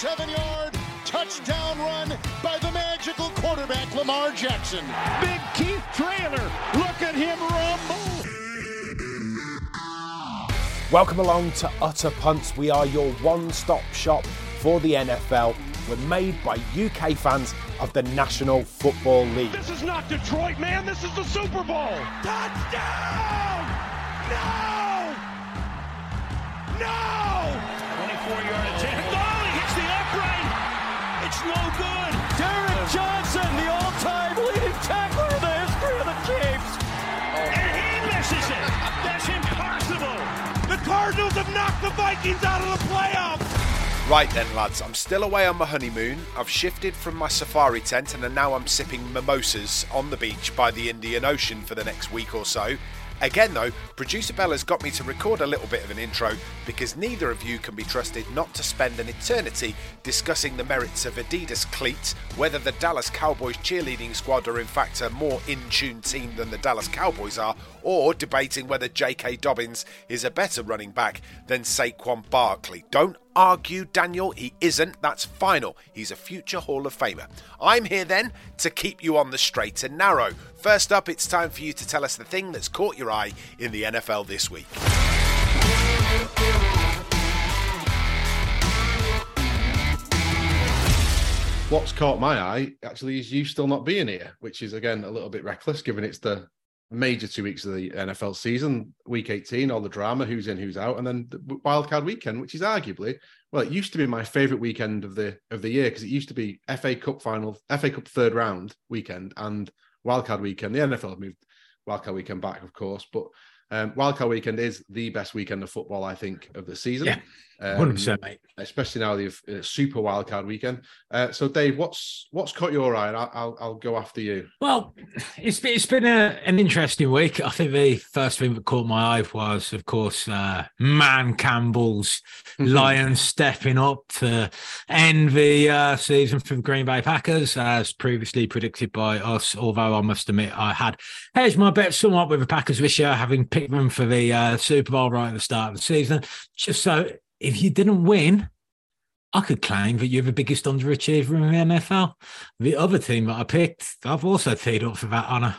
47 yard touchdown run by the magical quarterback Lamar Jackson. Big Keith Traylor, look at him rumble. Welcome along to Utter Punts. We are your one stop shop for the NFL. We're made by UK fans of the National Football League. This is not Detroit, man. This is the Super Bowl. Touchdown! No! No! 24 yard attempt. It's no good. Derrick Johnson, the all time leading tackler in the history of the Chiefs. And he misses it. That's impossible. The Cardinals have knocked the Vikings out of the playoffs. Right then, lads, I'm still away on my honeymoon. I've shifted from my safari tent and now I'm sipping mimosas on the beach by the Indian Ocean for the next week or so. Again, though, producer Bella's got me to record a little bit of an intro because neither of you can be trusted not to spend an eternity discussing the merits of Adidas cleats, whether the Dallas Cowboys cheerleading squad are in fact a more in tune team than the Dallas Cowboys are, or debating whether J.K. Dobbins is a better running back than Saquon Barkley. Don't argue, Daniel. He isn't. That's final. He's a future Hall of Famer. I'm here then to keep you on the straight and narrow. First up, it's time for you to tell us the thing that's caught your eye in the NFL this week. What's caught my eye actually is you still not being here, which is again a little bit reckless given it's the major two weeks of the NFL season, week 18, all the drama, who's in, who's out, and then the wildcard weekend, which is arguably, well, it used to be my favorite weekend of the of the year because it used to be FA Cup final, FA Cup third round weekend and wildcard weekend. The NFL moved wildcard weekend back, of course, but um, wildcard weekend is the best weekend of football, I think, of the season. Yeah, Um, hundred percent, mate. especially now they've uh, super wildcard weekend. Uh, so, Dave, what's what's caught your eye? I'll, I'll I'll go after you. Well, it's been, it's been a, an interesting week. I think the first thing that caught my eye was, of course, uh, Dan Campbell's Lions stepping up to end the uh, season for the Green Bay Packers, as previously predicted by us. Although I must admit, I had hedged my bet somewhat with the Packers this year, having picked them for the uh, Super Bowl right at the start of the season. Just so if you didn't win, I could claim that you're the biggest underachiever in the NFL. The other team that I picked, I've also teed up for that honor.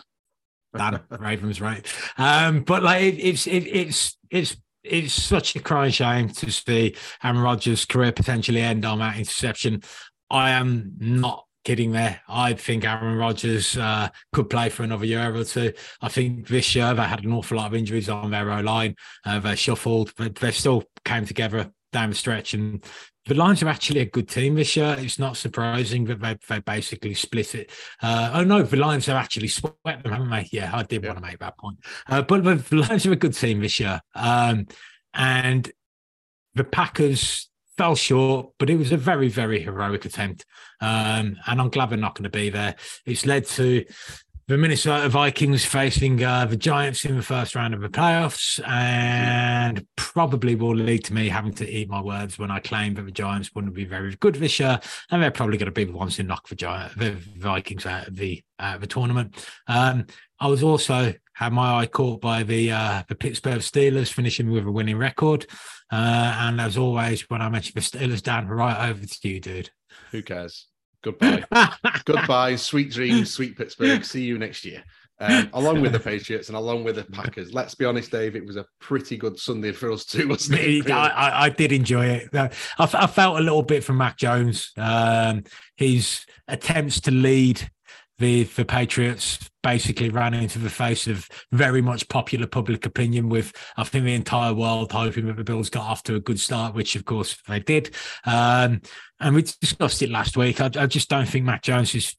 Dan Ravens, right? Um, but like it, it's it, it's it's it's such a crying shame to see Aaron Rodgers' career potentially end on that interception. I am not kidding there. I think Aaron Rodgers uh, could play for another year or two. I think this year they had an awful lot of injuries on their O line. Uh, they shuffled, but they still came together down the stretch. And the Lions are actually a good team this year. It's not surprising that they, they basically split it. Uh, oh no, the Lions have actually swept them, haven't they? Yeah, I did Yeah. want to make that point. Uh, but the Lions are a good team this year. Um, and the Packers fell short, but it was a very, very heroic attempt. Um, and I'm glad they're not going to be there. It's led to the Minnesota Vikings facing uh, the Giants in the first round of the playoffs, and probably will lead to me having to eat my words when I claim that the Giants wouldn't be very good this year, and they're probably going to be the ones who knock the the Vikings out of the out of the tournament. Um, I was also had my eye caught by the uh, the Pittsburgh Steelers finishing with a winning record, uh, and as always, when I mention the Steelers, Dan, right over to you, dude. Who cares? Goodbye. Goodbye. Sweet dreams, sweet Pittsburgh. See you next year. Um, along with the Patriots and along with the Packers. Let's be honest, Dave. It was a pretty good Sunday for us too, wasn't it? I, Really? I, I did enjoy it. I, I, I felt a little bit from Mac Jones. Um, his attempts to lead the the Patriots basically ran into the face of very much popular public opinion. With I think the entire world hoping that the Bills got off to a good start, which of course they did. Um, and we discussed it last week. I, I just don't think Mac Jones's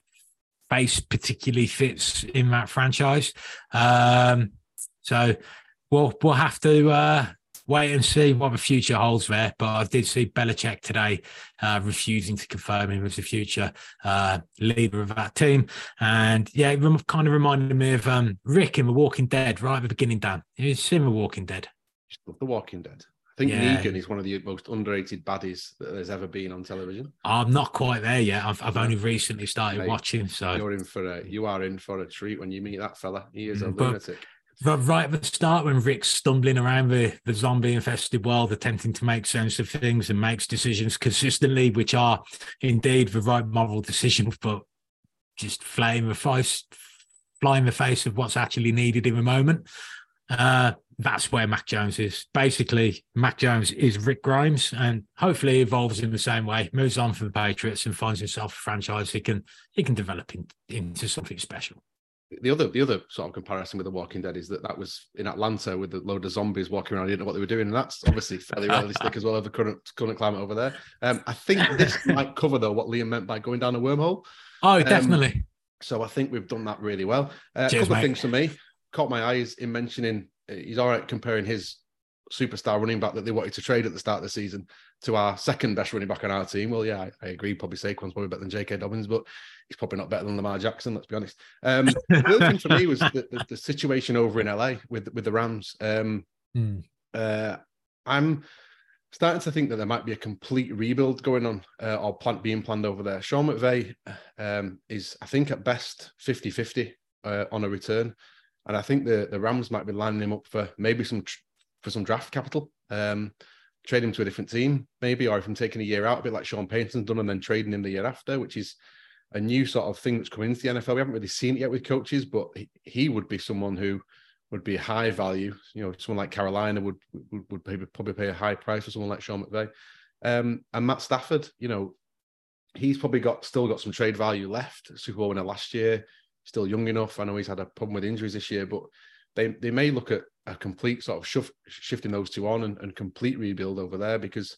face particularly fits in that franchise. Um, so we'll we'll have to uh, wait and see what the future holds there. But I did see Belichick today uh, refusing to confirm him as the future uh, leader of that team, and yeah, it rem- kind of reminded me of um, Rick in The Walking Dead right at the beginning. Dan, you've seen The Walking Dead. The Walking Dead. I think Yeah. Negan is one of the most underrated baddies that there's ever been on television. I'm not quite there yet. I've, I've only recently started Mate, watching, so You're in for a you are in for a treat when you meet that fella. He is a Mm, but- lunatic. Right at the start when Rick's stumbling around the, the zombie infested world, attempting to make sense of things and makes decisions consistently, which are indeed the right moral decisions, but just flying the face, flying the face of what's actually needed in the moment. Uh, that's where Mac Jones is. Basically, Mac Jones is Rick Grimes, and hopefully evolves in the same way, moves on for the Patriots, and finds himself a franchise he can he can develop in, into something special the other the other sort of comparison with the Walking Dead is that that was in Atlanta with a load of zombies walking around. You didn't know what they were doing, and that's obviously fairly realistic as well of the current current climate over there. Um, I think this might cover though what Liam meant by going down a wormhole. Oh, um, definitely. So I think we've done that really well. Uh, Cheers, a couple mate. of things for me caught my eyes in mentioning uh, he's all right comparing his superstar running back that they wanted to trade at the start of the season to our second best running back on our team. Well, yeah, I, I agree. Probably Saquon's probably better than J.K. Dobbins, but he's probably not better than Lamar Jackson. Let's be honest. Um, the other thing for me was the, the, the, situation over in LA with with the Rams. Um, mm. uh, I'm starting to think that there might be a complete rebuild going on uh, or plant being planned over there. Sean McVay um, is, I think, at best 50 50 uh, on a return. And I think the, the Rams might be lining him up for maybe some for some draft capital. Um, trade him to a different team, maybe, or if I'm taking a year out, a bit like Sean Payton's done, and then trading him the year after, which is a new sort of thing that's coming into the NFL. We haven't really seen it yet with coaches, but he, he would be someone who would be high value. You know, someone like Carolina would would, would pay, probably pay a high price for someone like Sean McVay. Um, and Matt Stafford, you know, he's probably got still got some trade value left. Super Bowl winner last year, still young enough. I know he's had a problem with injuries this year, but they they may look at a complete sort of shift, shifting those two on and, and complete rebuild over there because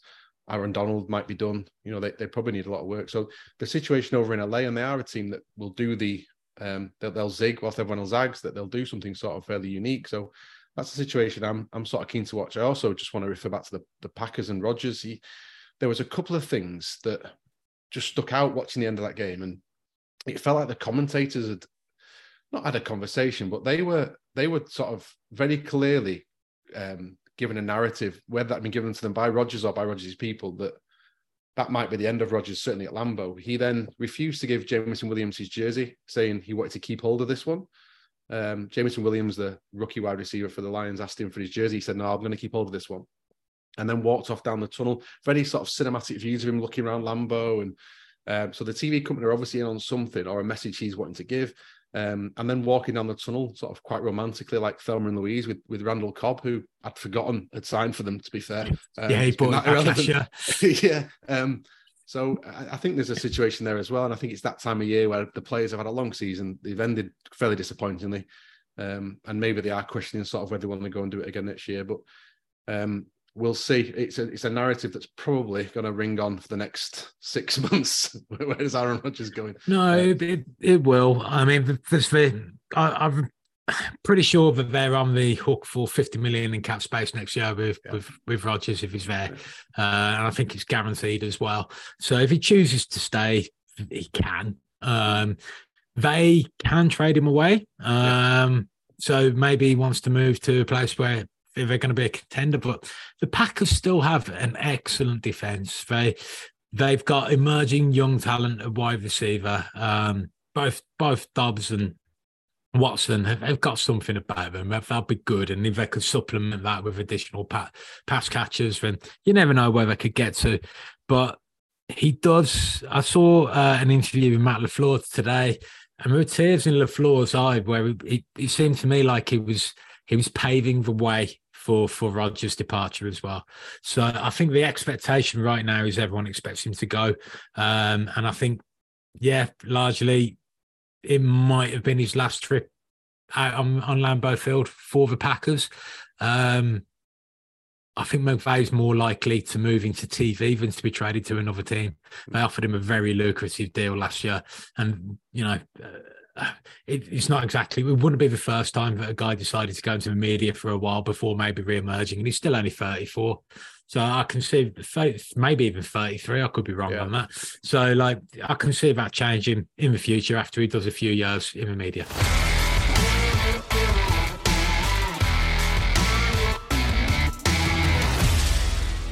Aaron Donald might be done. You know, they, they probably need a lot of work. So the situation over in LA, and they are a team that will do the um they'll, they'll zig whilst everyone else zags, that they'll do something sort of fairly unique. So that's the situation I'm I'm sort of keen to watch. I also just want to refer back to the, the Packers and Rodgers. He, there was a couple of things that just stuck out watching the end of that game, and it felt like the commentators had not had a conversation, but they were they were sort of very clearly um, given a narrative, whether that had been given to them by Rodgers or by Rodgers' people, that that might be the end of Rodgers, certainly at Lambeau. He then refused to give Jameson Williams his jersey, saying he wanted to keep hold of this one. Um, Jameson Williams, the rookie wide receiver for the Lions, asked him for his jersey. He said, No, I'm going to keep hold of this one. And then walked off down the tunnel. Very sort of cinematic views of him looking around Lambeau. And um, so the TV company are obviously in on something or a message he's wanting to give. Um, and then walking down the tunnel, sort of quite romantically, like Thelma and Louise with, with Randall Cobb, who I'd forgotten had signed for them. To be fair, um, yeah, he bought that irrelevant. yeah. yeah. Um, so I, I, think there's a situation there as well, and I think it's that time of year where the players have had a long season. They've ended fairly disappointingly, um, and maybe they are questioning sort of whether they want to go and do it again next year. But um, we'll see. It's a it's a narrative that's probably going to ring on for the next six months. Where is Aaron Rodgers going? No, uh, it, it, it will. I mean, this the I, am pretty sure that they're on the hook for 50 million in cap space next year with yeah. with with Rodgers if he's there, uh, and I think it's guaranteed as well. So if he chooses to stay, he can. Um, they can trade him away. Um, yeah. So maybe he wants to move to a place where they're going to be a contender. But the Packers still have an excellent defense. They they've got emerging young talent at wide receiver. Um, both both Doubs and Watson have, have, got something about them. They'll be good, and if they could supplement that with additional pat, pass catchers, then you never know where they could get to. But he does. I saw uh, an interview with Matt LaFleur today, and there were tears in LaFleur's eye, where it, it seemed to me like he was he was paving the way for for Rodgers' departure as well. So I think the expectation right now is everyone expects him to go, um, and I think yeah, largely it might have been his last trip out on, on Lambeau Field for the Packers. Um, I think is more likely to move into TV than to be traded to another team. They offered him a very lucrative deal last year, and you know. Uh, it, it's not exactly. It wouldn't be the first time that a guy decided to go into the media for a while before maybe re-emerging, and he's still only thirty four. So I can see maybe even 33. I could be wrong yeah. on that. So like I can see that changing in the future after he does a few years in the media.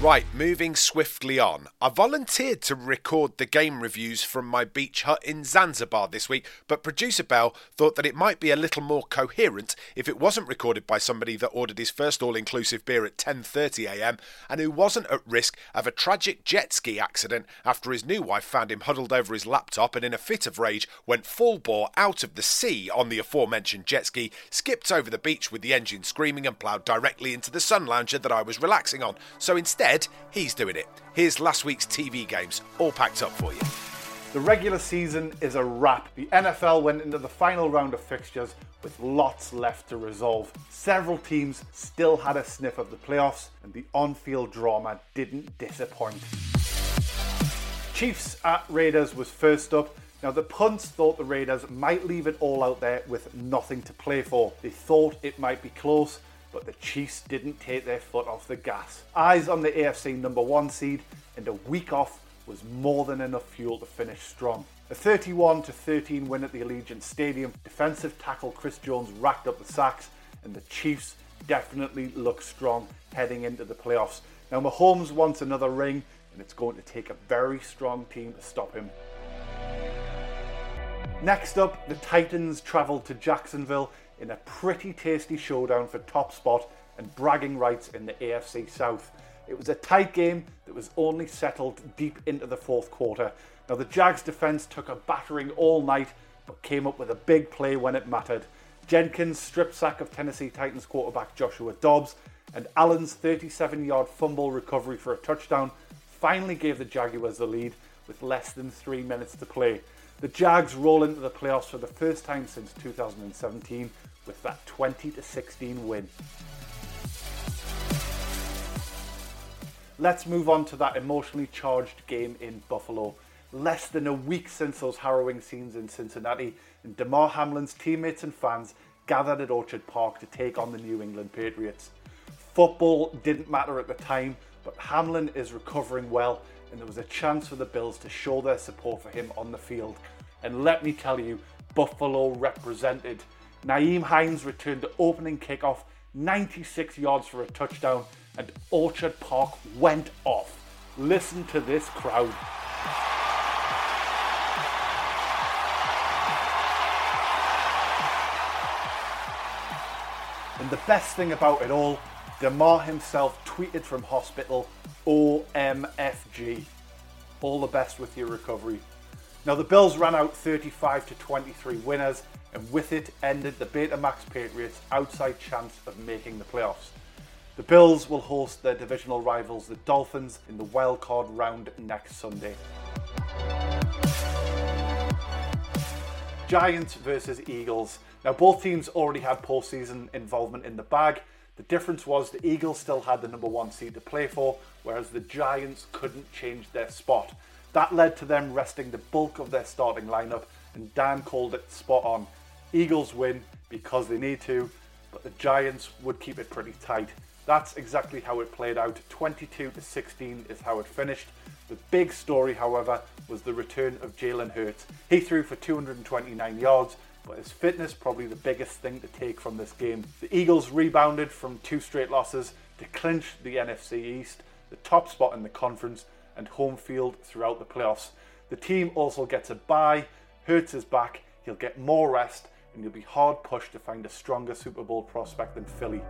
Right, moving swiftly on. I volunteered to record the game reviews from my beach hut in Zanzibar this week, but producer Bell thought that it might be a little more coherent if it wasn't recorded by somebody that ordered his first all-inclusive beer at 10:30 a.m. and who wasn't at risk of a tragic jet ski accident after his new wife found him huddled over his laptop and in a fit of rage went full bore out of the sea on the aforementioned jet ski, skipped over the beach with the engine screaming and ploughed directly into the sun lounger that I was relaxing on. So instead he's doing it. Here's last week's TV games, all packed up for you. The regular season is a wrap. The NFL went into the final round of fixtures with lots left to resolve. Several teams still had a sniff of the playoffs, and the on field drama didn't disappoint. Chiefs at Raiders was first up. Now, the punts thought the Raiders might leave it all out there with nothing to play for. They thought it might be close, but the Chiefs didn't take their foot off the gas. Eyes on the AFC number one seed, and a week off was more than enough fuel to finish strong. A 31 13 win at the Allegiant Stadium, defensive tackle Chris Jones racked up the sacks, and the Chiefs definitely look strong heading into the playoffs. Now, Mahomes wants another ring, and it's going to take a very strong team to stop him. Next up, the Titans travelled to Jacksonville in a pretty tasty showdown for top spot and bragging rights in the AFC South. It was a tight game that was only settled deep into the fourth quarter. Now, the Jags defence took a battering all night but came up with a big play when it mattered. Jenkins' strip sack of Tennessee Titans quarterback Joshua Dobbs and Allen's 37 yard fumble recovery for a touchdown finally gave the Jaguars the lead with less than three minutes to play. The Jags roll into the playoffs for the first time since 2017 with that 20 to 16 win. Let's move on to that emotionally charged game in Buffalo. Less than a week since those harrowing scenes in Cincinnati, and Damar Hamlin's teammates and fans gathered at Orchard Park to take on the New England Patriots. Football didn't matter at the time, but Hamlin is recovering well, and there was a chance for the Bills to show their support for him on the field. And let me tell you, Buffalo represented. Nyheim Hines returned the opening kickoff 96 yards for a touchdown, and Orchard Park went off. Listen to this crowd. And the best thing about it all, Damar himself tweeted from hospital, OMFG. All the best with your recovery. Now the Bills ran out 35 to 23 winners and with it ended the Betamax Patriots' outside chance of making the playoffs. The Bills will host their divisional rivals, the Dolphins, in the wildcard round next Sunday. Giants versus Eagles. Now, both teams already had postseason involvement in the bag. The difference was the Eagles still had the number one seed to play for, whereas the Giants couldn't change their spot. That led to them resting the bulk of their starting lineup, and Dan called it spot on. Eagles win because they need to, but the Giants would keep it pretty tight. That's exactly how it played out. 22 to 16 is how it finished. The big story, however, was the return of Jalen Hurts. He threw for 229 yards, but his fitness probably the biggest thing to take from this game. The Eagles rebounded from two straight losses to clinch the NFC East, the top spot in the conference, and home field throughout the playoffs. The team also gets a bye. Hurts is back. He'll get more rest and you'll be hard pushed to find a stronger Super Bowl prospect than Philly.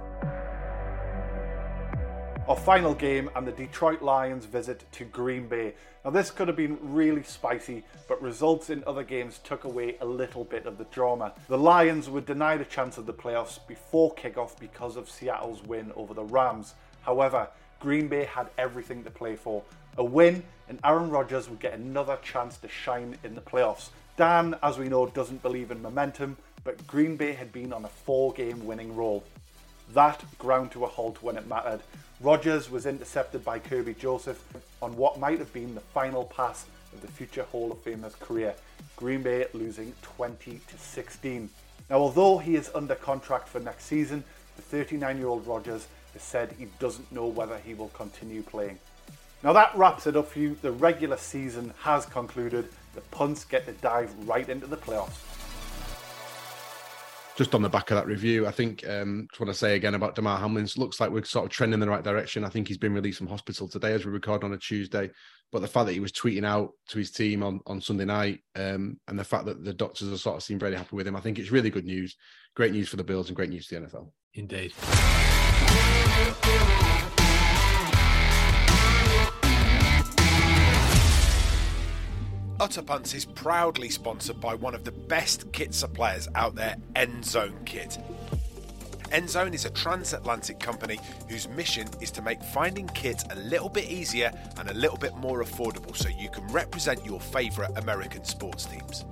Our final game and the Detroit Lions visit to Green Bay. Now, this could have been really spicy, but results in other games took away a little bit of the drama. The Lions were denied a chance of the playoffs before kickoff because of Seattle's win over the Rams. However, Green Bay had everything to play for. A win, and Aaron Rodgers would get another chance to shine in the playoffs. Dan, as we know, doesn't believe in momentum, but Green Bay had been on a four game winning roll. That ground to a halt when it mattered. Rodgers was intercepted by Kerby Joseph on what might have been the final pass of the future Hall of Famer's career. Green Bay losing 20 to 16. Now, although he is under contract for next season, the 39 year old Rodgers has said he doesn't know whether he will continue playing. Now, that wraps it up for you. The regular season has concluded. The punts get to dive right into the playoffs. Just on the back of that review, I think um, just want to say again about Damar Hamlin's looks like we're sort of trending in the right direction. I think he's been released from hospital today as we record on a Tuesday. But the fact that he was tweeting out to his team on, on Sunday night, um, and the fact that the doctors are sort of seem very happy with him, I think it's really good news. Great news for the Bills and great news for the NFL. Indeed. Utter Punts is proudly sponsored by one of the best kit suppliers out there, Endzone Kit. Endzone is a transatlantic company whose mission is to make finding kit a little bit easier and a little bit more affordable so you can represent your favourite American sports teams.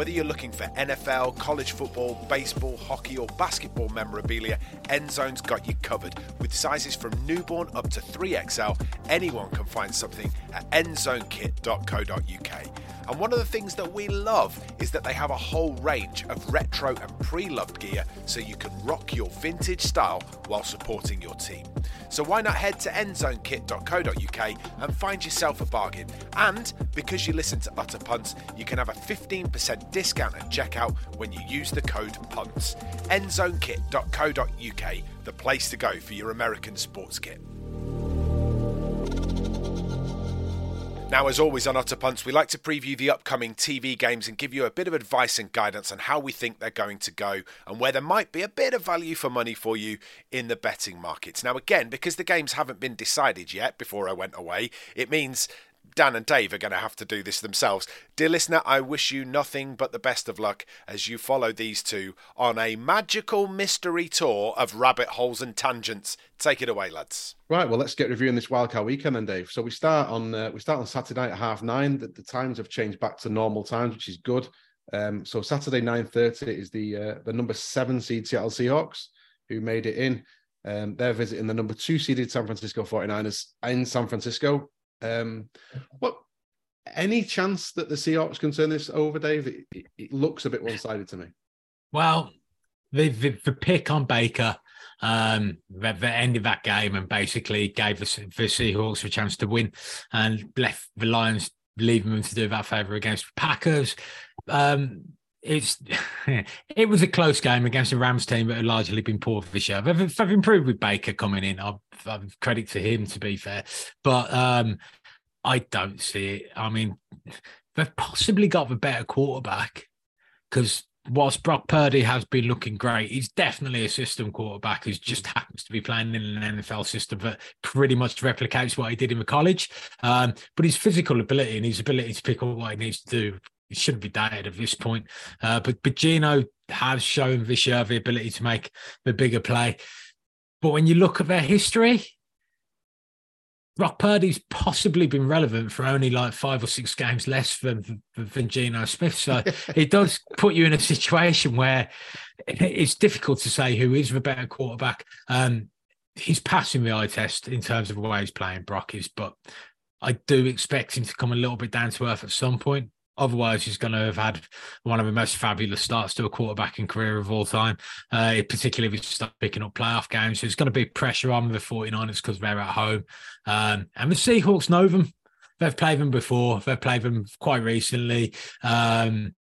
Whether you're looking for NFL, college football, baseball, hockey, or basketball memorabilia, Endzone's got you covered. With sizes from newborn up to 3XL, anyone can find something at endzonekit.co.uk. And one of the things that we love is that they have a whole range of retro and pre loved gear so you can rock your vintage style while supporting your team. So why not head to endzonekit.co.uk and find yourself a bargain? And because you listen to Utter Punts, you can have a 15% discount at checkout when you use the code PUNTS. endzonekit.co.uk, the place to go for your American sports kit. Now, as always on Utter Punts, we like to preview the upcoming TV games and give you a bit of advice and guidance on how we think they're going to go and where there might be a bit of value for money for you in the betting markets. Now, again, because the games haven't been decided yet before I went away, it means Dan and Dave are going to have to do this themselves. Dear listener, I wish you nothing but the best of luck as you follow these two on a magical mystery tour of rabbit holes and tangents. Take it away, lads. Right, well, let's get reviewing this wildcard weekend then, Dave. So we start on uh, we start on Saturday night at half nine. The, the, times have changed back to normal times, which is good. Um, so Saturday nine thirty is the uh, the number seven seed Seattle Seahawks who made it in. Um, they're visiting the number two seeded San Francisco 49ers in San Francisco. Um, what any chance that the Seahawks can turn this over, Dave? It, it, it looks a bit one sided to me. Well, the, the, the pick on Baker um, that, that ended that game and basically gave the, the Seahawks a chance to win and left the Lions leaving them to do that favor against the Packers. Um, it's it was a close game against a Rams team that had largely been poor this year. They've, they've improved with Baker coming in. I've, I've credit to him to be fair, but um, I don't see it. I mean, they've possibly got the better quarterback because whilst Brock Purdy has been looking great, he's definitely a system quarterback who just happens to be playing in an NFL system that pretty much replicates what he did in the college. Um, but his physical ability and his ability to pick up what he needs to do it shouldn't be doubted at this point. Uh, but but Geno has shown this year the ability to make the bigger play. But when you look at their history, Brock Purdy's possibly been relevant for only like five or six games less than, than Geno Smith. So it does put you in a situation where it's difficult to say who is the better quarterback. Um, he's passing the eye test in terms of the way he's playing, Brock is, but I do expect him to come a little bit down to earth at some point. Otherwise, he's going to have had one of the most fabulous starts to a quarterbacking career of all time, uh, particularly if he starts picking up playoff games. So there's going to be pressure on the 49ers because they're at home. Um, and the Seahawks know them. They've played them before, they've played them quite recently. Um,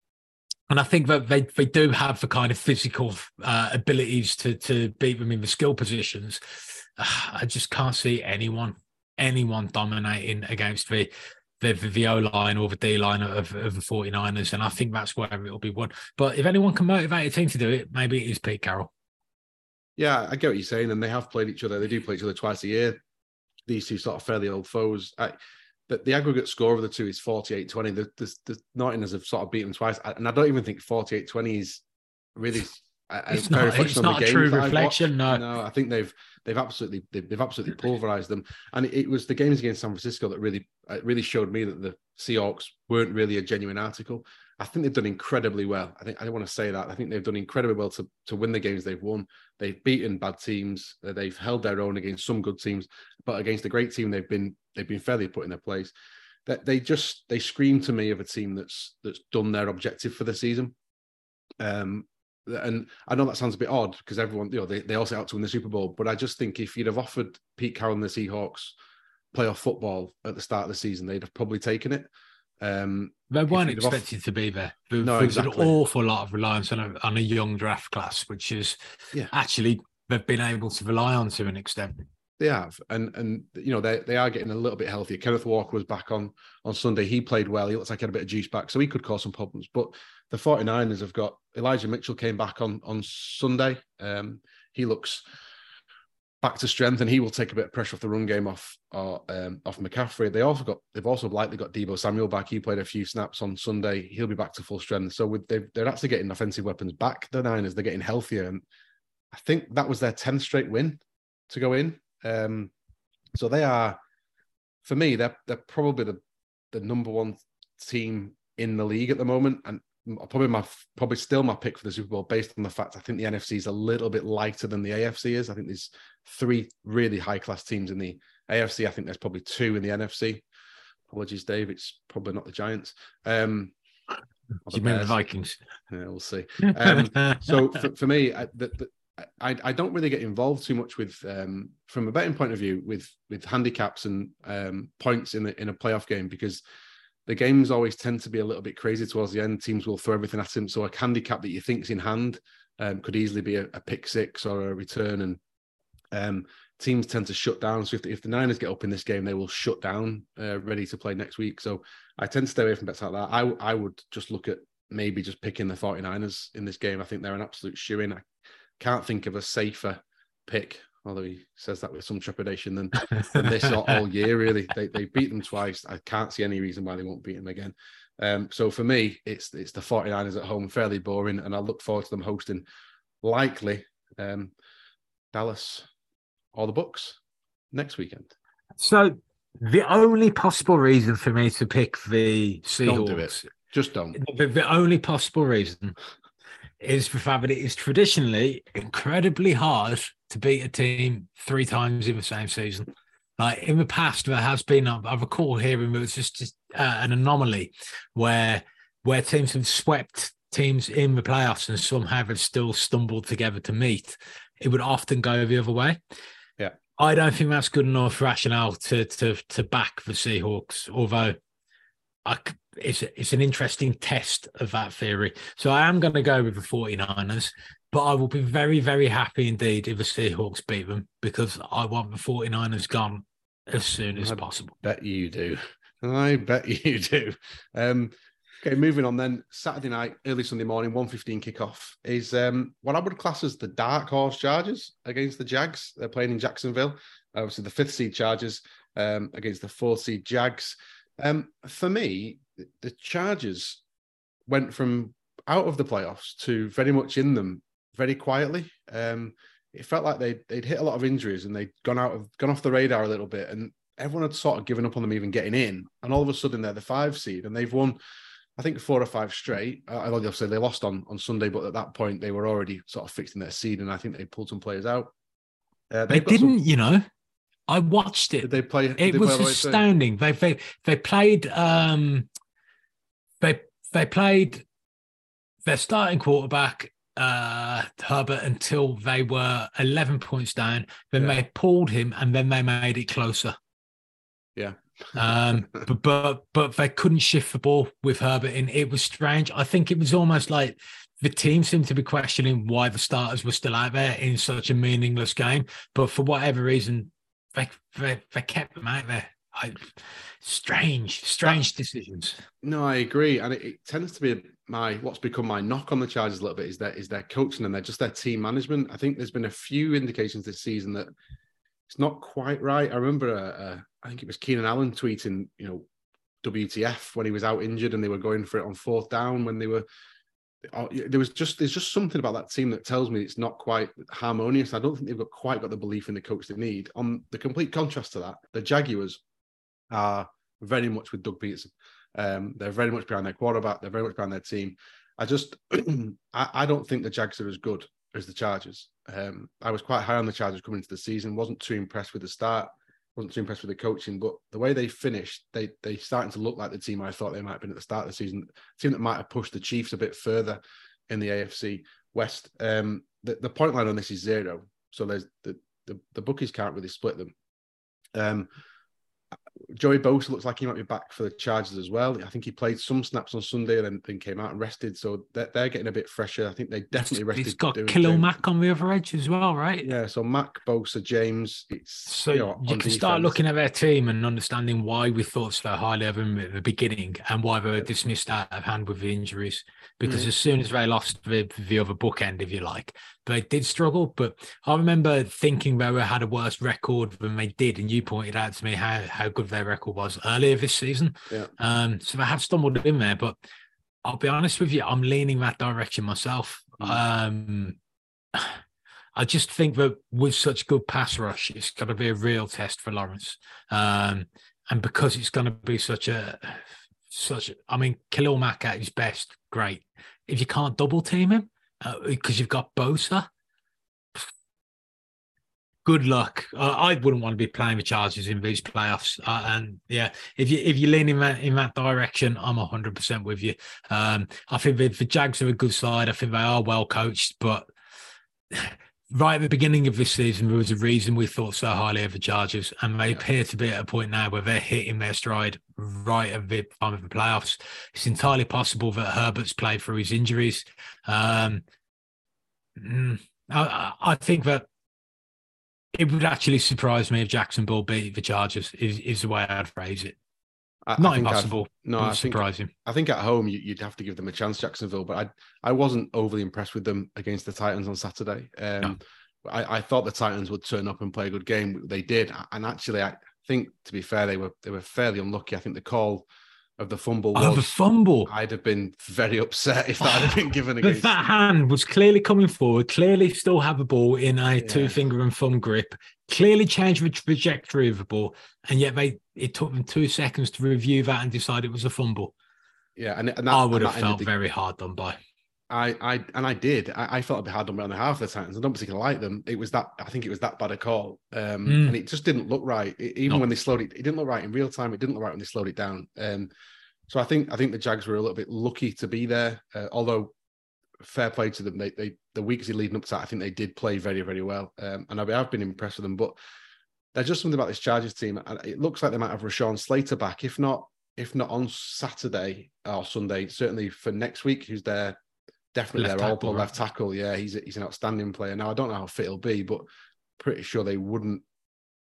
and I think that they, they do have the kind of physical uh, abilities to to beat them in the skill positions. I just can't see anyone anyone dominating against the the, the O line or the D line of, of the 49ers. And I think that's where it'll be won. But if anyone can motivate a team to do it, maybe it is Pete Carroll. Yeah, I get what you're saying. And they have played each other. They do play each other twice a year. These two sort of fairly old foes. I, the, aggregate score of the two is 48 20. The, the, the have sort of beaten twice. And I don't even think 48 20 is really it's not, it's not a true reflection. No, no, I think they've they've absolutely they've, they've absolutely pulverized them, and it, it, was the games against San Francisco that really really showed me that the Seahawks weren't really a genuine article. I think they've done incredibly well. I think I don't want to say that I think they've done incredibly well to to win the games they've won. They've beaten bad teams. Uh, they've held their own against some good teams, but against a great team, they've been they've been fairly put in their place. That they just they scream to me of a team that's that's done their objective for the season. Um, and I know that sounds a bit odd because everyone, you know, they, they all set out to win the Super Bowl, but I just think if you'd have offered Pete Carroll and the Seahawks playoff football at the start of the season, they'd have probably taken it. Um, they weren't expected off... to be there. There, no, there was exactly. an awful lot of reliance on a, on a young draft class, which is yeah. actually they've been able to rely on to an extent. They have, and and you know they they are getting a little bit healthier. Kenneth Walker was back on on Sunday. He played well. He looks like he had a bit of juice back, so he could cause some problems. But the 49ers have got Elijah Mitchell came back on on Sunday. Um, he looks back to strength, and he will take a bit of pressure off the run game off or, um, off McCaffrey. They also got they've also likely got Deebo Samuel back. He played a few snaps on Sunday. He'll be back to full strength. So with they they're actually getting offensive weapons back. The Niners they're getting healthier, and I think that was their 10th straight win to go in. Um, so they are, for me, they're they're probably the the number one team in the league at the moment, and probably my probably still my pick for the Super Bowl based on the fact I think the NFC is a little bit lighter than the AFC is. I think there's three really high class teams in the AFC. I think there's probably two in the NFC. Apologies, Dave. It's probably not the Giants. Um, you mean the Vikings? Yeah, we'll see. Um, so for, for me, I, the, the, I, I don't really get involved too much with um, from a betting point of view with with handicaps and um, points in a, in a playoff game because the games always tend to be a little bit crazy towards the end. Teams will throw everything at him, so a handicap that you think's in hand um, could easily be a, a, pick six or a return, and um, teams tend to shut down. So if the, if the Niners get up in this game, they will shut down, uh, ready to play next week. So I tend to stay away from bets like that. I I would just look at maybe just picking the 49ers in this game. I think they're an absolute shoe in. I can't think of a safer pick, although he says that with some trepidation than, than this all, all, year. Really, they they beat them twice. I can't see any reason why they won't beat them again. Um, so for me, it's it's the 49ers at home, fairly boring, and I look forward to them hosting likely um, Dallas or the Bucs next weekend. So the only possible reason for me to pick the Seahawks, do it. Just don't. The, the only possible reason is for fact that it is traditionally incredibly hard to beat a team three times in the same season. Like in the past, there has been I recall hearing it was just, just uh, an anomaly where where teams have swept teams in the playoffs and somehow have still stumbled together to meet. It would often go the other way. Yeah, I don't think that's good enough rationale to to to back the Seahawks. Although I it's it's an interesting test of that theory. So I am going to go with the 49ers, but I will be very, very happy indeed if the Seahawks beat them because I want the 49ers gone as soon as I possible. Bet you do. I bet you do. Um, okay, moving on then. Saturday night, early Sunday morning, 1.15 kickoff is um, what I would class as the dark horse Chargers against the Jags. They're playing in Jacksonville. Obviously, the fifth seed Chargers um, against the fourth seed Jags. Um, for me, the Chargers went from out of the playoffs to very much in them very quietly. Um, it felt like they'd, they'd hit a lot of injuries and they'd gone out of gone off the radar a little bit, and everyone had sort of given up on them even getting in. And all of a sudden, they're the five seed, and they've won, I think, four or five straight. I know obviously they lost on on Sunday, but at that point they were already sort of fixing their seed, and I think they pulled some players out. Uh, they didn't, some... you know. I watched it. Did they play? It was play astounding. They, they they played um they played their starting quarterback uh, Herbert until they were 11 points down. Then yeah. they pulled him and then they made it closer. Yeah. um, but, but but they couldn't shift the ball with Herbert and It was strange. I think it was almost like the team seemed to be questioning why the starters were still out there in such a meaningless game. But for whatever reason, they they, they kept them out there. I, strange, strange decisions. No, I agree, and it, it, tends to be my what's become my knock on the Chargers a little bit is that is their coaching and they're just their team management. I think there's been a few indications this season that it's not quite right. I remember, uh, uh, I think it was Keenan Allen tweeting, you know, WTF when he was out injured and they were going for it on fourth down when they were. Uh, there was just there's just something about that team that tells me it's not quite harmonious. I don't think they've got quite got the belief in the coach they need. On the complete contrast to that, the Jaguars are very much with Doug Pederson. Um, they're very much behind their quarterback. They're very much behind their team. I just, I, I, don't think the Jags are as good as the Chargers. Um, I was quite high on the Chargers coming into the season. wasn't too impressed with the start. wasn't too impressed with the coaching, but the way they finished, they they starting to look like the team I thought they might have been at the start of the season. team that might have pushed the Chiefs a bit further in the AFC West. Um, the, the point line on this is zero, so there's the the, the bookies can't really split them. Um, Joey Bosa looks like he might be back for the Chargers as well. I think he played some snaps on Sunday and then, then came out and rested. So they're, they're getting a bit fresher. I think they definitely rested. He's got Khalil Mack on the other edge as well, right? Yeah. So Mack, Bosa, James. It's so you, know, you can defense. start looking at their team and understanding why we thought so highly of them at the beginning and why they were dismissed out of hand with the injuries. Because mm. as soon as they lost the, the other bookend, if you like, they did struggle. But I remember thinking they had a worse record than they did, and you pointed out to me how how good their record was earlier this season. Yeah. Um, so they have stumbled in there, but I'll be honest with you, I'm leaning that direction myself. Mm. Um, I just think that with such good pass rush, it's going to be a real test for Lawrence. Um, and because it's going to be such a such, I mean, Khalil Mack at his best, great. If you can't double team him because uh, you've got Bosa, good luck. Uh, I wouldn't want to be playing the Chargers in these playoffs. Uh, and yeah, if you if you lean in that in that direction, I'm hundred percent with you. Um, I think the, the Jags are a good side. I think they are well coached, but right at the beginning of this season, there was a reason we thought so highly of the Chargers, and they yeah. appear to be at a point now where they're hitting their stride right at the time of the playoffs. It's entirely possible that Herbert's played through his injuries. Um, mm, I, I think that it would actually surprise me if Jacksonville beat the Chargers. Is is the way I'd phrase it. I, Not I impossible. I'd, no, I think, surprising. I think at home you, would have to give them a chance, Jacksonville. But I I wasn't overly impressed with them against the Titans on Saturday. Um, no. I, I thought the Titans would turn up and play a good game. They did, and actually, I think to be fair, they were they were fairly unlucky. I think the call of the fumble. Oh, the fumble! I'd have been very upset if that had been given against. that hand was clearly coming forward, clearly still have a ball in a yeah. two finger and thumb grip, clearly changed the trajectory of the ball, and yet they it took them two seconds to review that and decide it was a fumble. Yeah, and, and that, I would have felt the, very hard done by. I, I and I did. I, I felt a bit hard on on half the Titans. I don't particularly like them. It was that I think it was that bad a call, um, mm. and it just didn't look right. It, even no. when they slowed it, it didn't look right in real time. It didn't look right when they slowed it down. Um, so I think I think the Jags were a little bit lucky to be there. Uh, although fair play to them, they they the weeks leading up to that, I think they did play very very well, um, and I, have been impressed with them. But there's just something about this Chargers team, and it looks like they might have Rashawn Slater back, if not if not on Saturday or Sunday, certainly for next week. Who's there? Definitely left their all right? left tackle. Yeah, he's he's an outstanding player. Now I don't know how fit he'll be, but pretty sure they wouldn't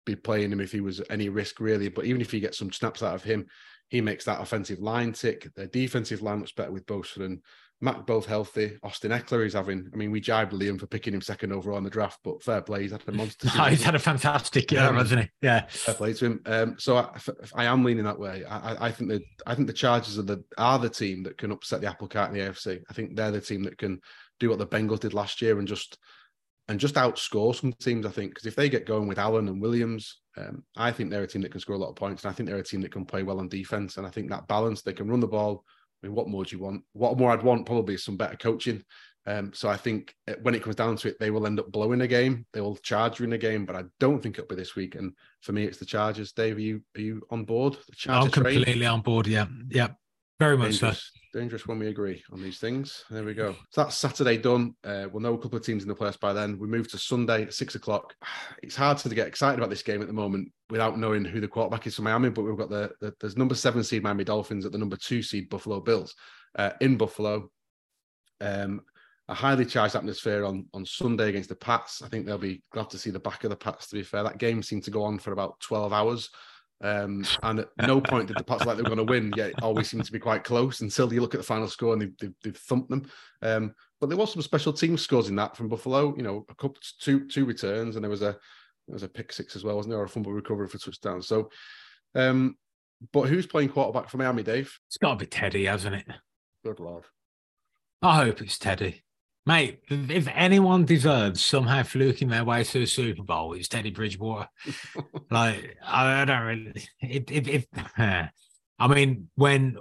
be playing him if he was any risk really. But even if you get some snaps out of him, he makes that offensive line tick. Their defensive line looks better with Bosa and Mack both healthy. Austin Ekeler is having. I mean, we jibed Liam for picking him second overall in the draft, but fair play, he's had a monster. no, he's had a fantastic year, hasn't he? Yeah, fair play to him. Um, so I, I, am leaning that way. I, I think the I think the Chargers are the are the team that can upset the apple cart in the AFC. I think they're the team that can do what the Bengals did last year and just and just outscore some teams. I think because if they get going with Allen and Williams, um, I think they're a team that can score a lot of points, and I think they're a team that can play well on defense. And I think that balance, they can run the ball I mean, what more do you want? What more I'd want probably is some better coaching. Um, so I think uh, when it comes down to it, they will end up blowing a game. They will charge you in a game, but I don't think it'll be this week. And for me, it's the Chargers. Dave, are you are you on board? The I'm completely on board. Yeah, yeah, very much dangerous, so. Dangerous when we agree on these things. There we go. So that's Saturday done. Uh, we'll know a couple of teams in the place by then. We move to Sunday at six o'clock. It's hard to get excited about this game at the moment without knowing who the quarterback is for Miami. But we've got the, the there's number seven seed Miami Dolphins at the number two seed Buffalo Bills uh, in Buffalo. Um, a highly charged atmosphere on on Sunday against the Pats. I think they'll be glad to see the back of the Pats. To be fair, that game seemed to go on for about twelve hours. Um, and at no point did the Pats like they were going to win. Yet it always seemed to be quite close until you look at the final score and they've, they've, they've thumped them. Um, but there was some special team scores in that from Buffalo. You know, a couple two two returns and there was a there was a pick six as well, wasn't there? Or a fumble recovery for touchdown. So, um, but who's playing quarterback for Miami, Dave? It's got to be Teddy, hasn't it? Good lord. I hope it's Teddy. Mate, if anyone deserves somehow fluking their way to a Super Bowl, it's Teddy Bridgewater. like, I, don't really. If, if, if, I mean, when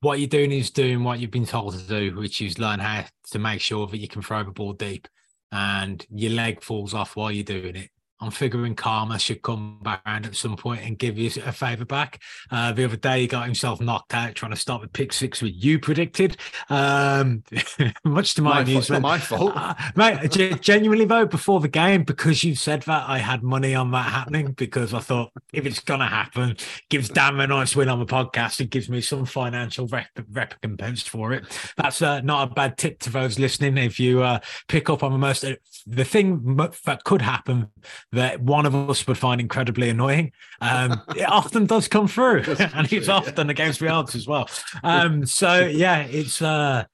what you're doing is doing what you've been told to do, which is learn how to make sure that you can throw the ball deep and your leg falls off while you're doing it, I'm figuring karma should come back around at some point and give you a favour back. Uh, the other day, he got himself knocked out trying to start with pick six, with you predicted. Um, much to my, My amusement. fault, my fault. Uh, mate, ge- genuinely though, before the game, because you said that, I had money on that happening because I thought if it's going to happen, gives Dan a nice win on the podcast. It gives me some financial rep- recompense for it. That's uh, not a bad tip to those listening. If you uh, pick up on the most, the thing that could happen that one of us would find incredibly annoying, um, it often does come through, and it's often against the odds as well. Um, so yeah, it's. Uh,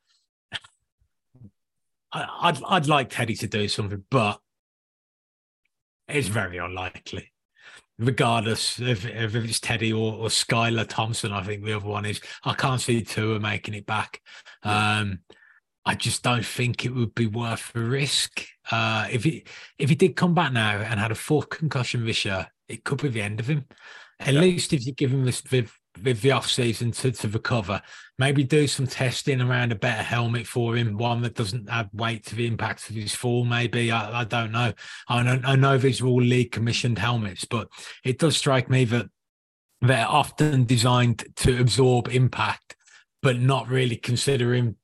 I- I'd I'd like Teddy to do something, but it's very unlikely. Regardless of, of if it's Teddy or, or Skylar Thompson, I think the other one is. I can't see two Tua making it back. Um, I just don't think it would be worth the risk. Uh, if he if he did come back now and had a fourth concussion this year, it could be the end of him. At least if you give him this with, with the off season to, to recover, maybe do some testing around a better helmet for him, one that doesn't add weight to the impact of his fall. Maybe I, I don't know. I know I know these are all league commissioned helmets, but it does strike me that they're often designed to absorb impact, but not really considering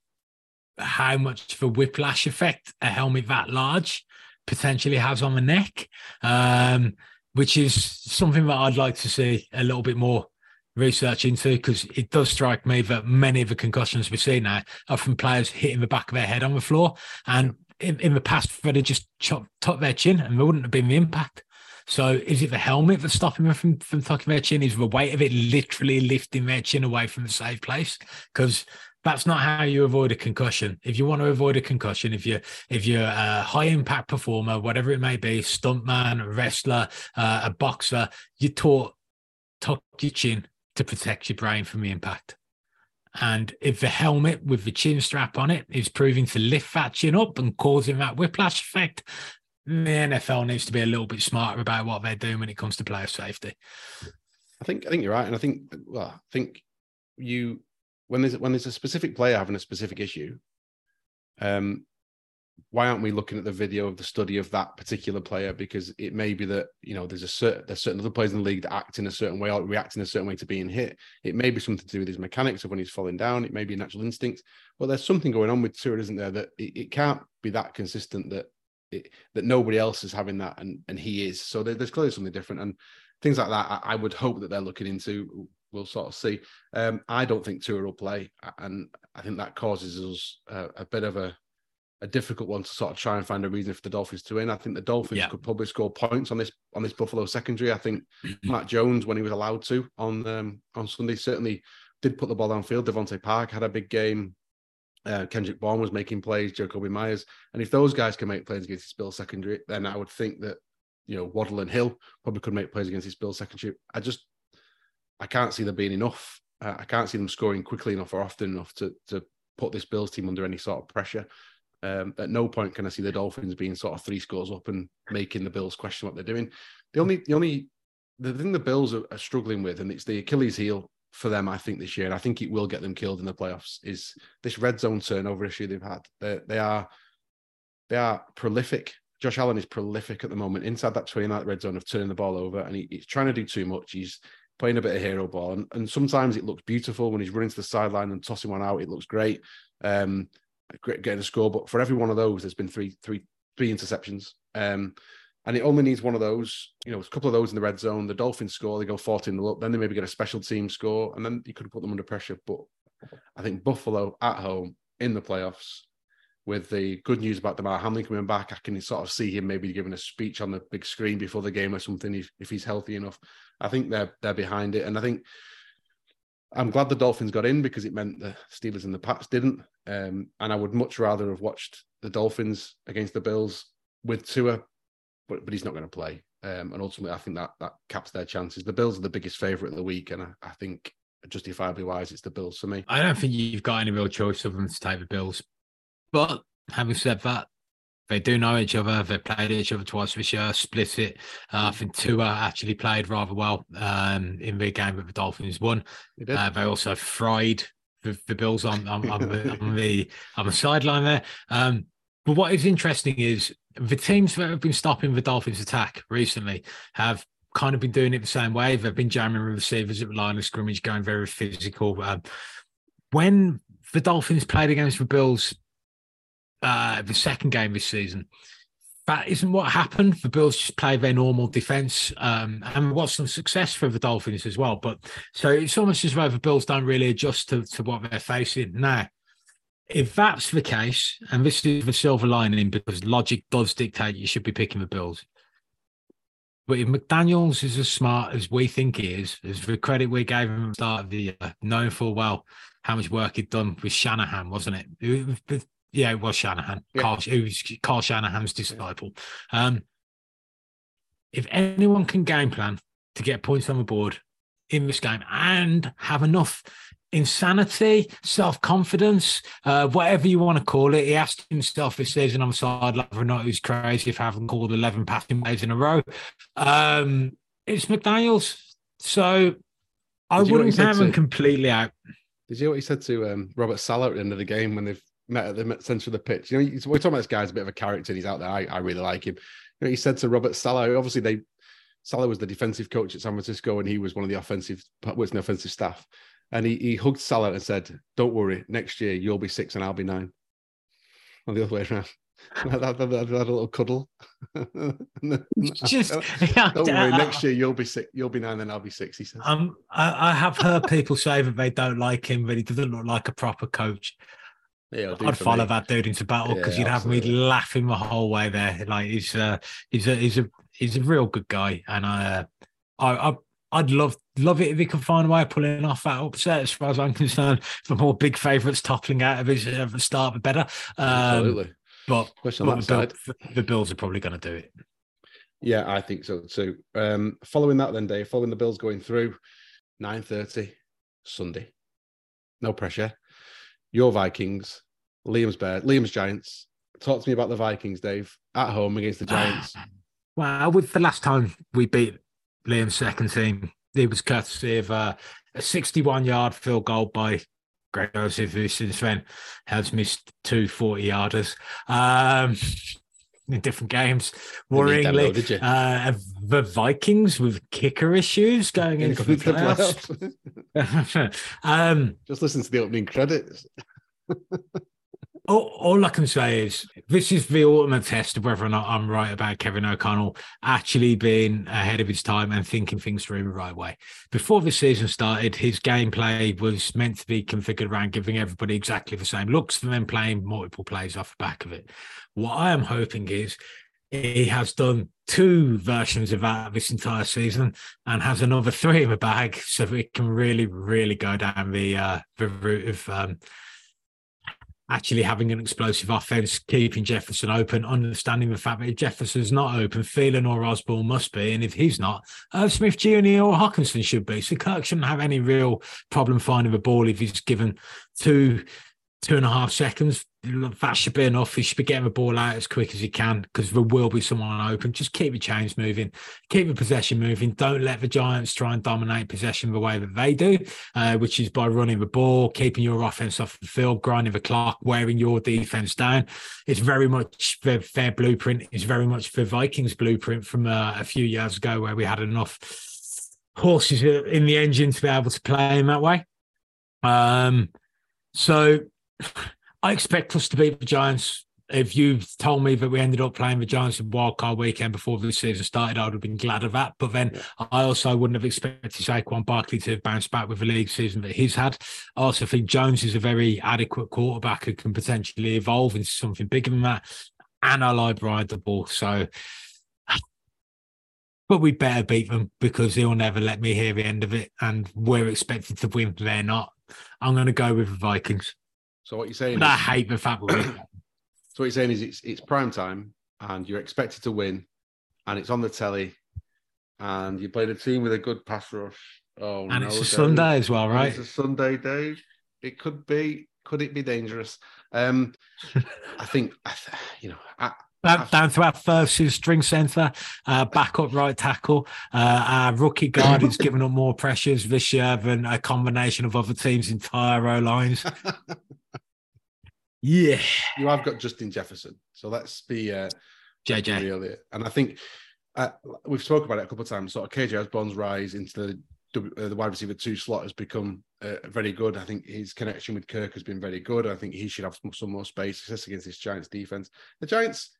how much of a whiplash effect a helmet that large potentially has on the neck, um, which is something that I'd like to see a little bit more research into because it does strike me that many of the concussions we see now are from players hitting the back of their head on the floor. And in, in the past, they'd have just chopped, tucked their chin and there wouldn't have been the impact. So is it the helmet that's stopping them from, from tucking their chin? Is the weight of it literally lifting their chin away from the safe place? Because that's not how you avoid a concussion. If you want to avoid a concussion, if you're if you're a high impact performer, whatever it may be, stuntman, wrestler, uh, a boxer, you taught tuck your chin to protect your brain from the impact. And if the helmet with the chin strap on it is proving to lift that chin up and causing that whiplash effect, the NFL needs to be a little bit smarter about what they're doing when it comes to player safety. I think I think you're right, and I think well, I think you when there's when there's a specific player having a specific issue, um, why aren't we looking at the video of the study of that particular player? Because it may be that you know there's a certain there's certain other players in the league that act in a certain way or react in a certain way to being hit. It may be something to do with his mechanics of when he's falling down. It may be natural instinct. But there's something going on with Tua, isn't there? That it, it can't be that consistent that it, that nobody else is having that and and he is. So there, there's clearly something different and things like that. I would hope that they're looking into. We'll sort of see. Um, I don't think Tua will play, and I think that causes us a, a bit of a a difficult one to sort of try and find a reason for the Dolphins to win. I think the Dolphins Yeah. could probably score points on this on this Buffalo secondary. I think Mac Jones, when he was allowed to on um, on Sunday, certainly did put the ball downfield. Devontae Park had a big game. Uh, Kendrick Bourne was making plays. Jakobi Meyers, and if those guys can make plays against this Bill secondary, then I would think that you know Waddle and Hill probably could make plays against this Bill secondary. I just I can't see there being enough. Uh, I can't see them scoring quickly enough or often enough to to put this Bills team under any sort of pressure. Um, at no point can I see the Dolphins being sort of three scores up and making the Bills question what they're doing. The only, the only, the thing the Bills are, are struggling with, and it's the Achilles heel for them, I think this year, and I think it will get them killed in the playoffs, is this red zone turnover issue they've had. They, they are, they are prolific. Josh Allen is prolific at the moment inside that 29 red zone of turning the ball over, and he, he's trying to do too much. He's playing a bit of hero ball, and, and sometimes it looks beautiful when he's running to the sideline and tossing one out. It looks great. Um, getting a score, but for every one of those, there's been three, three, three interceptions. Um, and it only needs one of those, you know, a couple of those in the red zone. The Dolphins score, they go 14 nil up, then they maybe get a special team score, and then you could put them under pressure. But I think Buffalo at home in the playoffs, with the good news about Damar Hamlin coming back, I can sort of see him maybe giving a speech on the big screen before the game or something if, if he's healthy enough. I think they're they're behind it, and I think I'm glad the Dolphins got in because it meant the Steelers and the Pats didn't. Um, and I would much rather have watched the Dolphins against the Bills with Tua, but but he's not going to play. Um, and ultimately, I think that that caps their chances. The Bills are the biggest favourite of the week, and I, I think justifiably wise, it's the Bills for me. I don't think you've got any real choice other than to take the Bills. But having said that, they do know each other. They played each other twice this year, split it. Uh, I think Tua actually played rather well um, in the game that the Dolphins won. They. Uh, they also fried the, the Bills on, on, on, the, on the on the sideline there. Um, but what is interesting is the teams that have been stopping the Dolphins' attack recently have kind of been doing it the same way. They've been jamming receivers at the line of scrimmage, going very physical. Um, when the Dolphins played against the Bills uh, the second game this season, that isn't what happened. The Bills just played their normal defense, um, and was some success for the Dolphins as well. But so it's almost as though the Bills don't really adjust to, to what they're facing now. If that's the case, and this is the silver lining because logic does dictate you should be picking the Bills. But if McDaniels is as smart as we think he is, as the credit we gave him at the start of the year, knowing full well how much work he'd done with Shanahan, wasn't it? Yeah, it was Shanahan. Yeah. Carl, it was Carl Shanahan's disciple. Um, if anyone can game plan to get points on the board in this game and have enough insanity, self confidence, uh, whatever you want to call it. He asked himself this season on the whether or not he's crazy if having called 11 passing plays in a row. Um, it's McDaniels. So I wouldn't have him completely out. Did you hear what he said to um, Robert Saleh at the end of the game when they've met at the centre of the pitch? You know, we're talking about this guy's a bit of a character and he's out there. I, I really like him. You know, he said to Robert Saleh, obviously they Saleh was the defensive coach at San Francisco and he was one of the offensive was the offensive staff. And he, he hugged Saleh and said, Don't worry, next year you'll be six and I'll be nine. On the other way around. that, that, that, that, little cuddle. Just don't worry, next year you'll be six, you'll be nine, then I'll be six. He says. Um, I, I have heard people say that they don't like him, but he doesn't look like a proper coach. Yeah, I'd follow me. that dude into battle because yeah, you'd have me laughing the whole way there. Like he's uh, he's a he's a he's a real good guy, and I uh, I, I I'd love love it if he could find a way of pulling off that upset. As far as I'm concerned, the more big favourites toppling out of his the start, the better. Um, Absolutely. But, but the, the, Bills are probably going to do it. Yeah, I think so too. Um, following that, then Dave, following the Bills going through, nine thirty Sunday, no pressure. Your Vikings, Liam's Bear, Liam's Giants. Talk to me about the Vikings, Dave, at home against the Giants. well, with the last time we beat Liam's second team. It was courtesy of uh, a 61 yard field goal by Greg Joseph, who since then has missed two 40 yarders. Um, in different games. Worryingly, uh, the Vikings with kicker issues going into the playoffs. um, Just listen to the opening credits. all, all, I can say is this is the ultimate test of whether or not I'm right about Kevin O'Connell actually being ahead of his time and thinking things through the right way. Before the season started, his gameplay was meant to be configured around giving everybody exactly the same looks and then playing multiple plays off the back of it. What I am hoping is he has done two versions of that this entire season and has another three in the bag so we can really, really go down the uh, the route of um, actually having an explosive offense, keeping Jefferson open, understanding the fact that if Jefferson's not open, Thielen or Osborn must be, and if he's not, Smith Jr. or Hockenson should be. So Kirk shouldn't have any real problem finding the ball if he's given two two and a half seconds. That should be enough. He should be getting the ball out as quick as he can because there will be someone open. Just keep the chains moving, keep the possession moving. Don't let the Giants try and dominate possession the way that they do, uh, which is by running the ball, keeping your offense off the field, grinding the clock, wearing your defense down. It's very much their, their blueprint. It's very much the Vikings blueprint from uh, a few years ago where we had enough horses in the engine to be able to play in that way. Um, so I expect us to beat the Giants. If you told me that we ended up playing the Giants in wildcard weekend before the season started, I would have been glad of that. But then. I also wouldn't have expected Saquon Barkley to bounce back with the league season that he's had. I also think Jones is a very adequate quarterback who can potentially evolve into something bigger than that. And I like Brian Daboll. So but we better beat them because he'll never let me hear the end of it. And we're expected to win. They're not. I'm going to go with the Vikings. So what you're saying? But is, I hate the fact. so what you're saying is it's it's prime time and you're expected to win, and it's on the telly, and you played a team with a good pass rush. Oh, and no, it's a Dave. Sunday as well, right? It's a Sunday, Dave. It could be. Could it be dangerous? Um, I think, you know, I, down to our first string centre, uh, backup right tackle. Uh, our rookie guard is given up more pressures this year than a combination of other teams' entire row lines. yeah. You have got Justin Jefferson. So let's be uh, JJ. Really, and I think uh, we've spoken about it a couple of times. Sort of KJ Osborn's rise into the, uh, the wide receiver two slot has become uh, very good. I think his connection with Kirk has been very good. I think he should have some, some more space, against this Giants defense. The Giants,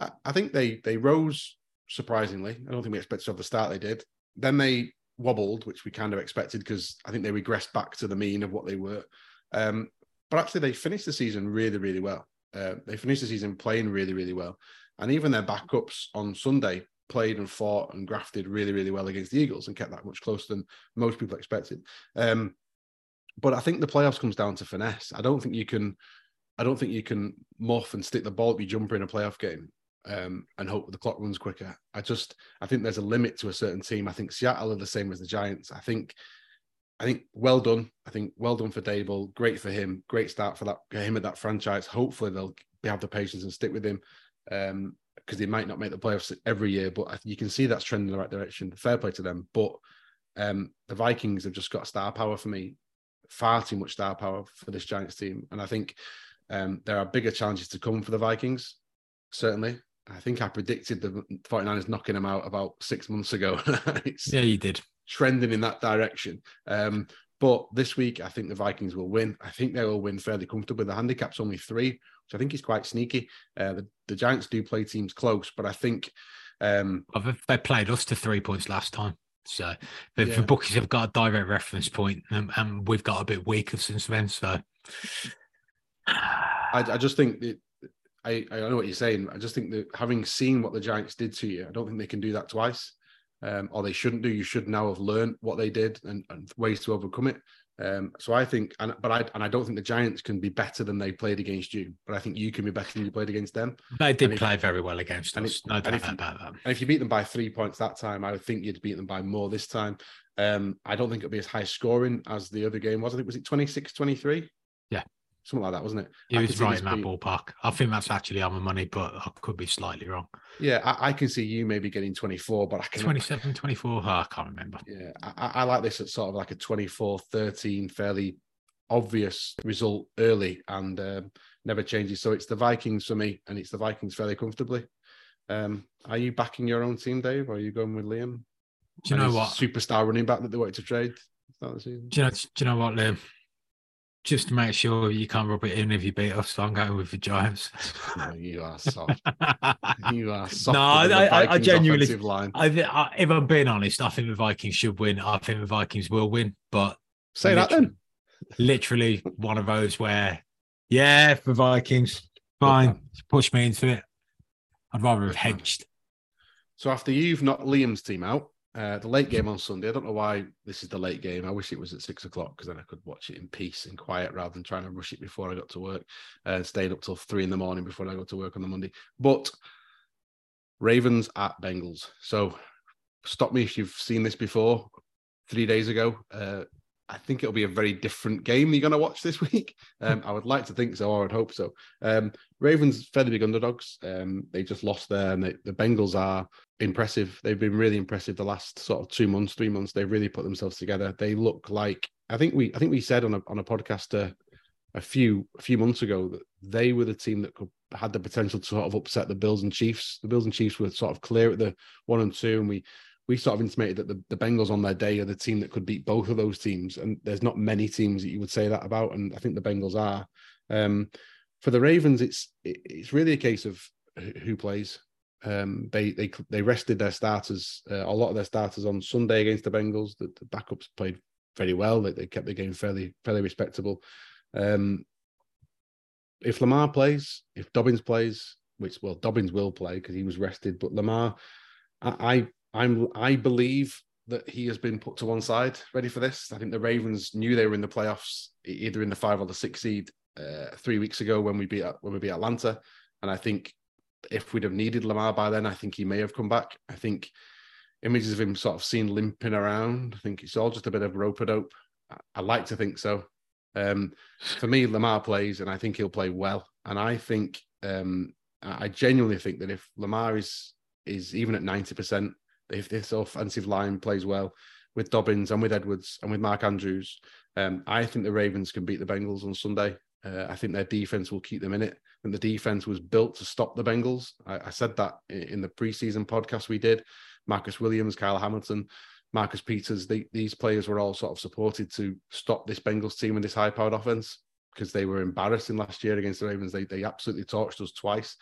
I, I think they they rose surprisingly. I don't think we expected to have the start they did. Then they wobbled, which we kind of expected because I think they regressed back to the mean of what they were. Um, but actually, they finished the season really, really well. Uh, they finished the season playing really, really well. And even their backups on Sunday played and fought and grafted really, really well against the Eagles and kept that much closer than most people expected. Um, but I think the playoffs comes down to finesse. I don't think you can, I don't think you can muff and stick the ball up your jumper in a playoff game um, and hope the clock runs quicker. I just, I think there's a limit to a certain team. I think Seattle are the same as the Giants. I think, I think well done. I think well done for Daboll. Great for him. Great start for that him at that franchise. Hopefully they'll have the patience and stick with him. Um, because they might not make the playoffs every year, but you can see that's trending in the right direction. Fair play to them. But um, the Vikings have just got star power for me, far too much star power for this Giants team. And I think um, there are bigger challenges to come for the Vikings, certainly. I think I predicted the 49ers knocking them out about six months ago. yeah, you did. Trending in that direction. Um, but this week, I think the Vikings will win. I think they will win fairly comfortably. The handicap's only three, which I think is quite sneaky. Uh, the, the, Giants do play teams close, but I think um, they played us to three points last time. So the, yeah. the bookies have got a direct reference point, and, and, we've got a bit weaker since then. So I, I just think that I, I know what you're saying. I just think that having seen what the Giants did to you, I don't think they can do that twice um, or they shouldn't do. You should now have learned what they did and, and ways to overcome it. Um, so I think, and but I and I don't think the Giants can be better than they played against you. But I think you can be better than you played against them. They did play very well against us. If, no doubt if, about that. And if you beat them by three points that time, I would think you'd beat them by more this time. Um, I don't think it'll be as high scoring as the other game was. I think was it 26-23? Yeah something like that, wasn't it? It was right in that ballpark. I think that's actually on my money, but I could be slightly wrong. Yeah, I, I, can see you maybe getting 24, but I can 27, 24. Oh, I can't remember. Yeah, I, I like this at sort of like a 24 13, fairly obvious result early and um, never changes. So it's the Vikings for me, and it's the Vikings fairly comfortably. Um, are you backing your own team, Dave, or are you going with Liam? Do you know what? Superstar running back that they wanted to trade. Do you know? Do you know what, Liam? Just to make sure you can't rub it in if you beat us. So I'm going with the Giants. No, you are soft. you are soft. No, I, I, I, genuinely. Line. I, I, if I'm being honest, I think the Vikings should win. I think the Vikings will win. But say that then. Literally one of those where, yeah, for Vikings, fine, push me into it. I'd rather have hedged. So after you've knocked Liam's team out, uh, the late game on Sunday. I don't know why this is the late game. I wish it was at six o'clock because then I could watch it in peace and quiet rather than trying to rush it before I got to work and uh, stayed up till three in the morning before I got to work on the Monday. But Ravens at Bengals. So stop me if you've seen this before. Three days ago, uh, I think it'll be a very different game you're going to watch this week. Um, I would like to think so, I'd hope so. Um, Ravens fairly big underdogs. Um, they just lost there, and they, the Bengals are impressive. They've been really impressive the last sort of two months, three months. They've really put themselves together. They look like I think we I think we said on a on a podcast uh, a few a few months ago that they were the team that could had the potential to sort of upset the Bills and Chiefs. The Bills and Chiefs were sort of clear at the one and two, and we we sort of intimated that the, the Bengals on their day are the team that could beat both of those teams. And there's not many teams that you would say that about. And I think the Bengals are. Um, for the Ravens, it's it's really a case of who plays. Um, they they they rested their starters, uh, a lot of their starters on Sunday against the Bengals. The, the backups played very well. They, they kept the game fairly fairly respectable. Um, if Lamar plays, if Dobbins plays, which well Dobbins will play because he was rested, but Lamar, I, I'm I believe that he has been put to one side, ready for this. I think the Ravens knew they were in the playoffs, either in the five or the six seed, uh, three weeks ago when we beat when we beat Atlanta, and I think if we'd have needed Lamar by then, I think he may have come back. I think images of him sort of seen limping around. I think it's all just a bit of rope a dope. I, I like to think so. Um, for me, Lamar plays, and I think he'll play well. And I think um, I genuinely think that if Lamar is is even at ninety percent, if this offensive line plays well with Dobbins and with Edwards and with Mark Andrews, um, I think the Ravens can beat the Bengals on Sunday. Uh, I think their defense will keep them in it. And the defense was built to stop the Bengals. I, I said that in the preseason podcast we did. Marcus Williams, Kyle Hamilton, Marcus Peters, they, these players were all sort of supported to stop this Bengals team and this high powered offense because they were embarrassing last year against the Ravens. They they absolutely torched us twice.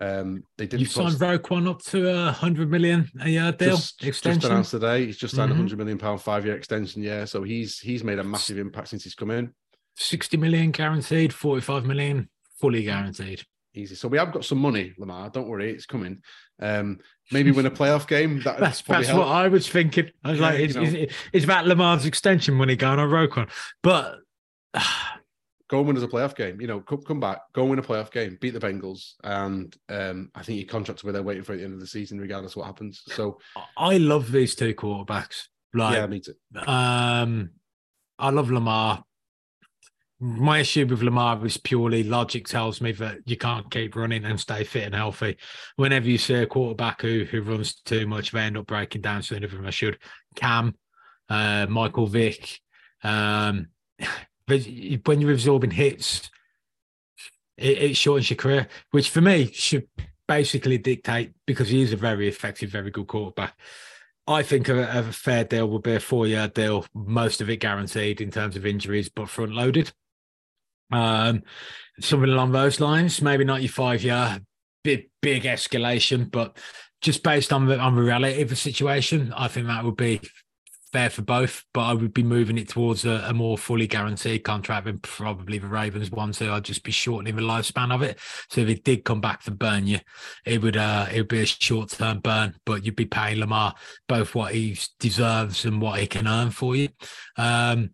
Um, they didn't. You signed Roquan up to a hundred million a year deal just, extension. Just announced today. He's just signed a mm-hmm. hundred million pound five year extension. Yeah, so he's he's made a massive impact since he's come in. Sixty million guaranteed, forty five million fully guaranteed. Easy. So we have got some money, Lamar. Don't worry, it's coming. Um, maybe win a playoff game. That that's that's what I was thinking. I was yeah, like, it's, you know. it's, about Lamar's extension money going on Roquan, but. go and win as a playoff game. You know, come, come back, go and win a playoff game, beat the Bengals, and um, I think your contract's where they're waiting for at the end of the season, regardless what happens. So I love these two quarterbacks. Like, yeah, me too. Um, I love Lamar. My issue with Lamar is purely logic tells me that you can't keep running and stay fit and healthy. Whenever you see a quarterback who who runs too much, they end up breaking down sooner than they should. Cam, uh, Michael Vick, um, when you're absorbing hits, it, it shortens your career, which for me should basically dictate because he is a very effective, very good quarterback. I think a, a fair deal would be a four-year deal, most of it guaranteed in terms of injuries, but front-loaded. Um, something along those lines. Maybe not your five-year big big escalation, but just based on the on the reality of the situation, I think that would be fair for both, but I would be moving it towards a, a, more fully guaranteed contract than probably the Ravens one. So I'd just be shortening the lifespan of it. So if it did come back to burn you, it would uh it would be a short term burn, but you'd be paying Lamar both what he deserves and what he can earn for you. Um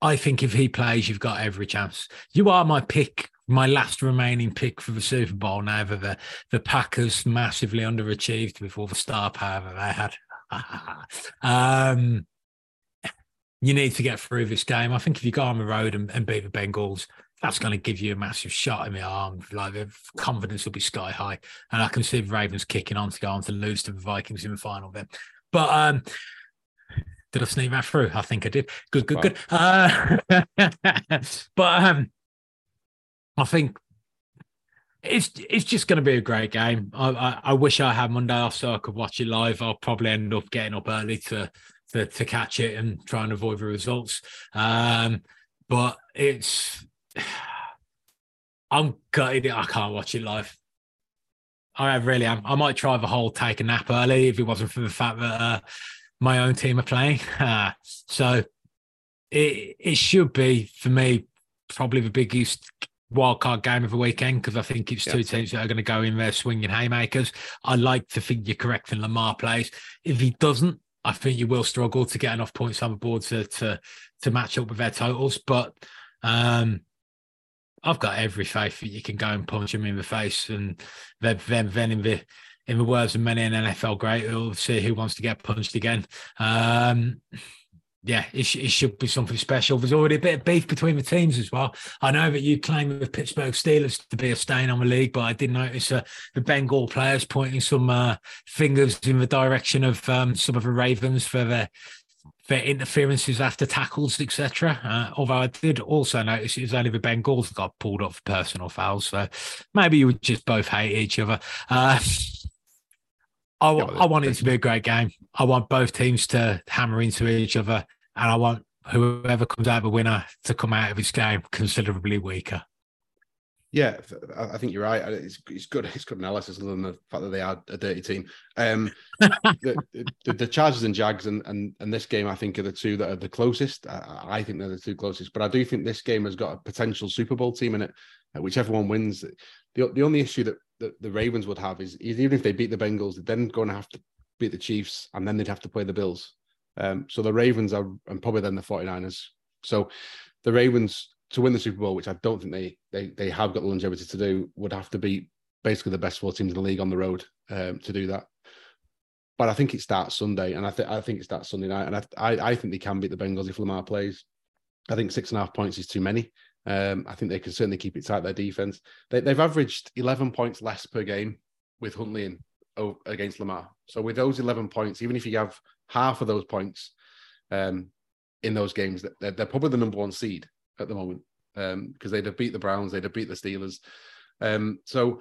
I think if he plays, you've got every chance. You are my pick my last remaining pick for the Super Bowl now that the, the Packers massively underachieved with all the star power that they had. Um, you need to get through this game. I think if you go on the road and, and beat the Bengals, that's going to give you a massive shot in the arm. Like the confidence will be sky high, and I can see the Ravens kicking on to go on to lose to the Vikings in the final. Then, but um, did I sneak that through? I think I did. Good, good, wow. good. Uh, but um, I think it's it's just going to be a great game. I, I, I wish I had Monday off so I could watch it live. I'll probably end up getting up early to to, to catch it and try and avoid the results. Um, but it's I'm gutted. I can't watch it live. I really am. I might try the whole take a nap early if it wasn't for the fact that uh, my own team are playing. Uh, so it it should be for me probably the biggest wildcard game of the weekend because I think it's two teams that are going to go in there swinging haymakers. I like to think you're correct in Lamar plays. If he doesn't, I think you will struggle to get enough points on the board to to to match up with their totals. But um, I've got every faith that you can go and punch him in the face, and then then, then in the in the words of many an NFL great, we'll see who wants to get punched again. Um, yeah, it, it, should be something special. There's already a bit of beef between the teams as well. I know that you claim the Pittsburgh Steelers to be a stain on the league, but I did notice uh, the Bengal players pointing some uh, fingers in the direction of um, some of the Ravens for their their interferences after tackles, etc. Uh, although I did also notice it was only the Bengals that got pulled off for personal fouls, so maybe you would just both hate each other. I, I want it to be a great game. I want both teams to hammer into each other and I want whoever comes out of the winner to come out of this game considerably weaker. Yeah, I think you're right. It's, it's good. It's good analysis, other than the fact that they are a dirty team. Um, the, the, the, Chargers and Jags and, and and this game, I think, are the two that are the closest. I, I, think they're the two closest. But I do think this game has got a potential Super Bowl team in it, uh, whichever one wins. The the only issue that, that the Ravens would have is, is even if they beat the Bengals, they're then going to have to beat the Chiefs, and then they'd have to play the Bills. Um, so the Ravens are, and probably then the 49ers. So the Ravens to win the Super Bowl, which I don't think they they they have got the longevity to do, would have to be basically the best four teams in the league on the road um, to do that. But I think it starts Sunday, and I think I think it starts Sunday night, and I, I, I think they can beat the Bengals if Lamar plays. I think six and a half points is too many. Um, I think they can certainly keep it tight. Their defense, they, have averaged eleven points less per game with Huntley in, against Lamar. So with those eleven points, even if you have half of those points um, in those games. They're, they're probably the number one seed at the moment. because um, they'd have beat the Browns, they'd have beat the Steelers. Um, so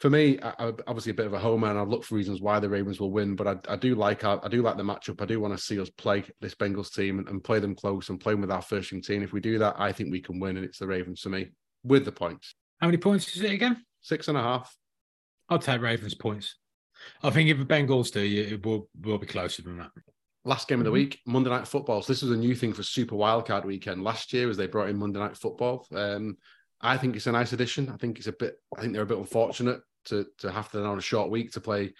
for me, I, I, obviously a bit of a homer, and I've looked for reasons why the Ravens will win. But I, I do like our, I do like the matchup. I do want to see us play this Bengals team and, and play them close and play them with our first team. If we do that, I think we can win, and it's the Ravens for me with the points. How many points is it again? Six and a half. I'll take Ravens points. I think if the Bengals do, it will will be closer than that. Last game of the mm-hmm. week, Monday Night Football. So this was a new thing for Super Wildcard Weekend last year, as they brought in Monday Night Football. Um, I think it's a nice addition. I think it's a bit. I think they're a bit unfortunate to to have to on a short week to play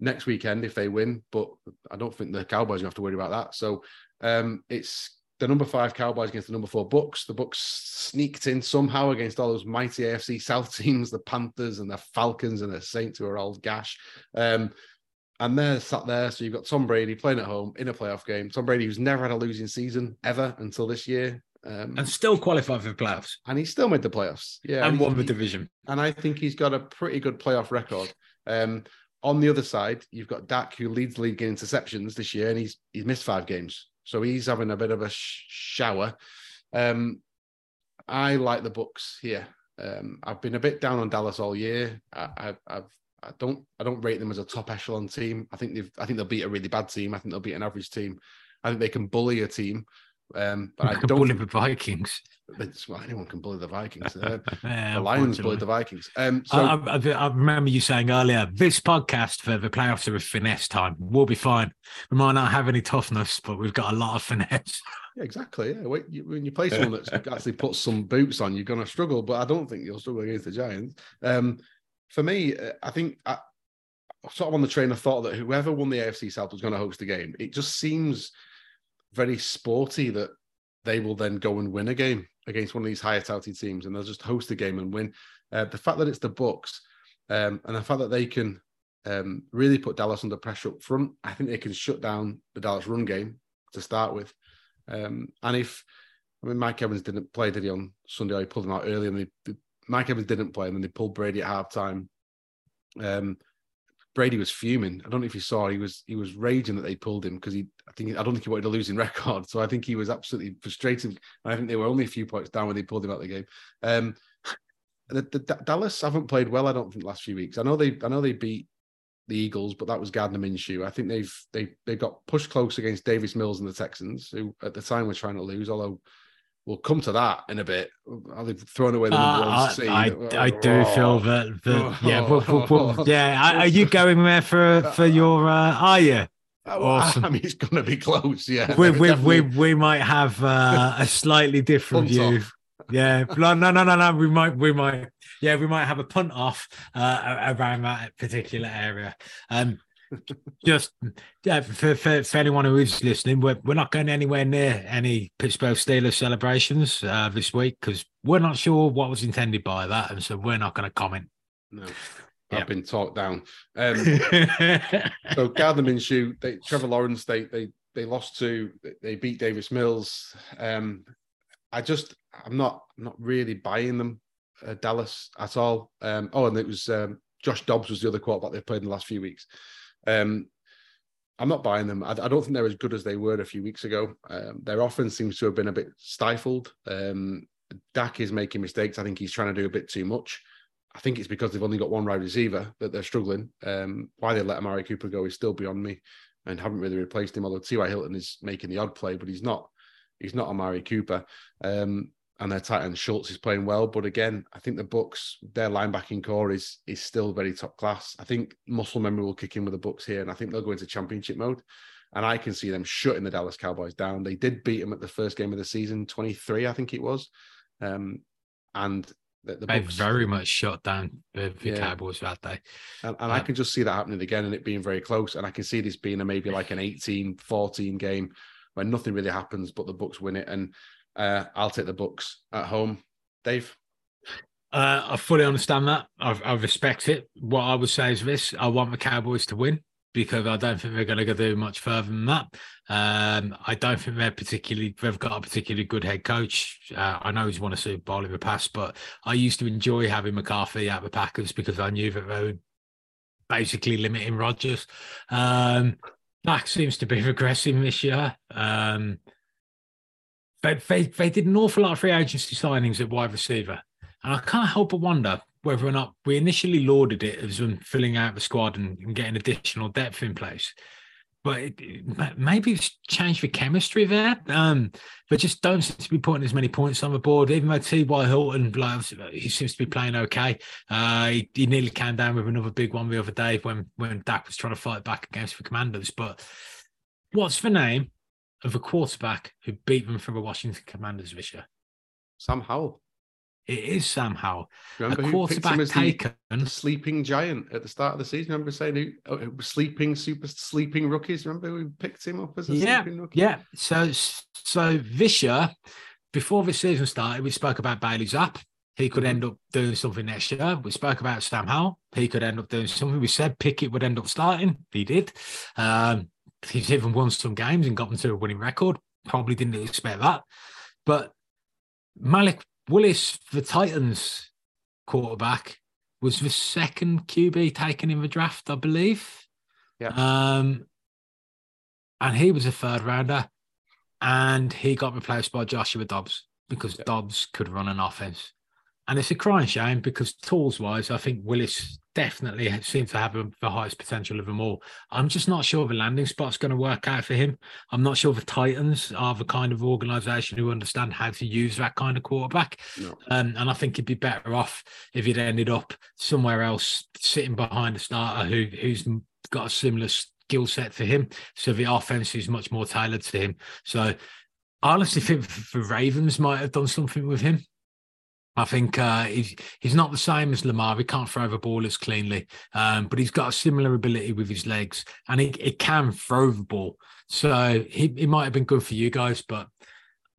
next weekend if they win. But I don't think the Cowboys have to worry about that. So um, it's the number five Cowboys against the number four Bucs. The Bucs sneaked in somehow against all those mighty AFC South teams, the Panthers and the Falcons and the Saints, who are all gash. Um, and they're sat there. So you've got Tom Brady playing at home in a playoff game. Tom Brady, who's never had a losing season ever until this year. Um, and still qualified for the playoffs. And he still made the playoffs. Yeah. And, and won the division. And I think he's got a pretty good playoff record. Um, on the other side, you've got Dak, who leads the league in interceptions this year, and he's he's missed five games. So he's having a bit of a sh- shower. Um, I like the Bucs here. Um, I've been a bit down on Dallas all year. I, I, I've I don't I don't rate them as a top echelon team. I think they've I think they'll beat a really bad team. I think they'll beat an average team. I think they can bully a team. Um, but I don't bully the Vikings. Well, anyone can bully the Vikings. Uh, yeah, the Lions bully the Vikings. Um, so I, I, I, remember you saying earlier, this podcast for the playoffs are a finesse time. We'll be fine. We might not have any toughness, but we've got a lot of finesse. Yeah, exactly. Yeah, when you, when you play someone that's actually put some boots on, you're going to struggle. But I don't think you'll struggle against the Giants. Um, for me, uh, I think I, sort of on the train of thought that whoever won the AFC South was going to host the game. It just seems very sporty that they will then go and win a game against one of these higher touted teams and they'll just host a game and win. Uh, the fact that it's the Bucs um, and the fact that they can um, really put Dallas under pressure up front, I think they can shut down the Dallas run game to start with. Um, and if I mean Mike Evans didn't play, did he on Sunday? He pulled him out early, and they, Mike Evans didn't play, and then they pulled Brady at halftime. Um, Brady was fuming. I don't know if you saw. He was he was raging that they pulled him because he. I think I don't think he wanted a losing record. So I think he was absolutely frustrated. I think they were only a few points down when they pulled him out of the game. Um, the, the, the, Dallas haven't played well. I don't think last few weeks. I know they I know they beat the Eagles, but that was Gardner Minshew. I think they've they they got pushed close against Davis Mills and the Texans, who at the time were trying to lose. Although we'll come to that in a bit. I've throwing away the number uh, one seed. I, I, I do oh. feel that, that yeah, but, but, but, yeah. Are you going there for for your? Uh, are you? Awesome. I mean, it's going to be close. Yeah, we we we, we might have uh, a slightly different view. Off. Yeah, no, no, no, no. We might, we might, yeah, we might have a punt off uh, around that particular area. Um, just yeah, for, for, for, anyone who is listening, we're, we're not going anywhere near any Pittsburgh Steelers celebrations uh, this week because we're not sure what was intended by that, and so we're not going to comment. No. I've been talked down. Um, so Gardner Minshew, they, Trevor Lawrence, they they they lost to, they beat Davis Mills. Um, I just, I'm not, I'm not really buying them, uh, Dallas at all. Um, oh, and it was um, Josh Dobbs was the other quarterback they've played in the last few weeks. Um, I'm not buying them. I, I, don't think they're as good as they were a few weeks ago. Um, their offense seems to have been a bit stifled. Um, Dak is making mistakes. I think he's trying to do a bit too much. I think it's because they've only got one wide receiver that they're struggling. Um, why they let Amari Cooper go is still beyond me, and haven't really replaced him. Although T.Y. Hilton is making the odd play, but he's not. He's not Amari Cooper. Um, and their tight end Schultz is playing well. But again, I think the Bucs, their linebacking core is is still very top class. I think muscle memory will kick in with the Bucs here, and I think they'll go into championship mode. And I can see them shutting the Dallas Cowboys down. They did beat them at the first game of the season, 23, I think it was. Um, and the, the Bucs, very much shut down the, the yeah. Cowboys that day. And, and I can just see that happening again and it being very close. And I can see this being a maybe like an 18 14 game where nothing really happens, but the Bucs win it. And uh, I'll take the Bucs at home. Dave? Uh, I fully understand that. I, I, respect it. What I would say is this: I want the Cowboys to win because I don't think they're going to go do much further than that. Um, I don't think they're particularly they've got a particularly good head coach. Uh, I know he's won a Super Bowl in the past, but I used to enjoy having McCarthy at the Packers because I knew that they were basically limiting Rodgers. Um, seems to be regressing this year. Um, but they, they did an awful lot of free agency signings at wide receiver. And I can't help but wonder whether or not we initially lauded it as them filling out the squad and, and getting additional depth in place. But it, maybe it's changed the chemistry there. Um, but just don't seem to be putting as many points on the board, even though T.Y. Hilton, like, he seems to be playing okay. Uh, he, he, nearly came down with another big one the other day when, when Dak was trying to fight back against the Commanders. But what's the name of a quarterback who beat them for a Washington Commanders this year? Sam Howell. It is Sam Howell. Remember a quarterback taken. The, sleeping giant at the start of the season. Remember saying who oh, sleeping super sleeping rookies. Remember we picked him up as a yeah, sleeping rookie? Yeah. So so this year, before the season started, we spoke about Bailey Zappe. He could end up doing something next year. We spoke about Sam Howell. He could end up doing something. We said Pickett would end up starting. He did. Um, he's even won some games and got them to a winning record. Probably didn't expect that. But Malik Willis, the Titans quarterback, was the second QB taken in the draft, I believe. Yeah. Um, and he was a third rounder, and he got replaced by Joshua Dobbs because yeah. Dobbs could run an offense. And it's a crying shame because tools wise, I think Willis definitely seems to have the highest potential of them all. I'm just not sure the landing spot's going to work out for him. I'm not sure the Titans are the kind of organization who understand how to use that kind of quarterback. No. Um, and I think he'd be better off if he'd ended up somewhere else, sitting behind a starter who who's got a similar skill set for him. So the offense is much more tailored to him. So I honestly think the Ravens might have done something with him. I think uh, he's he's not the same as Lamar. He can't throw the ball as cleanly, um, but he's got a similar ability with his legs, and he, he can throw the ball. So he, he might have been good for you guys, but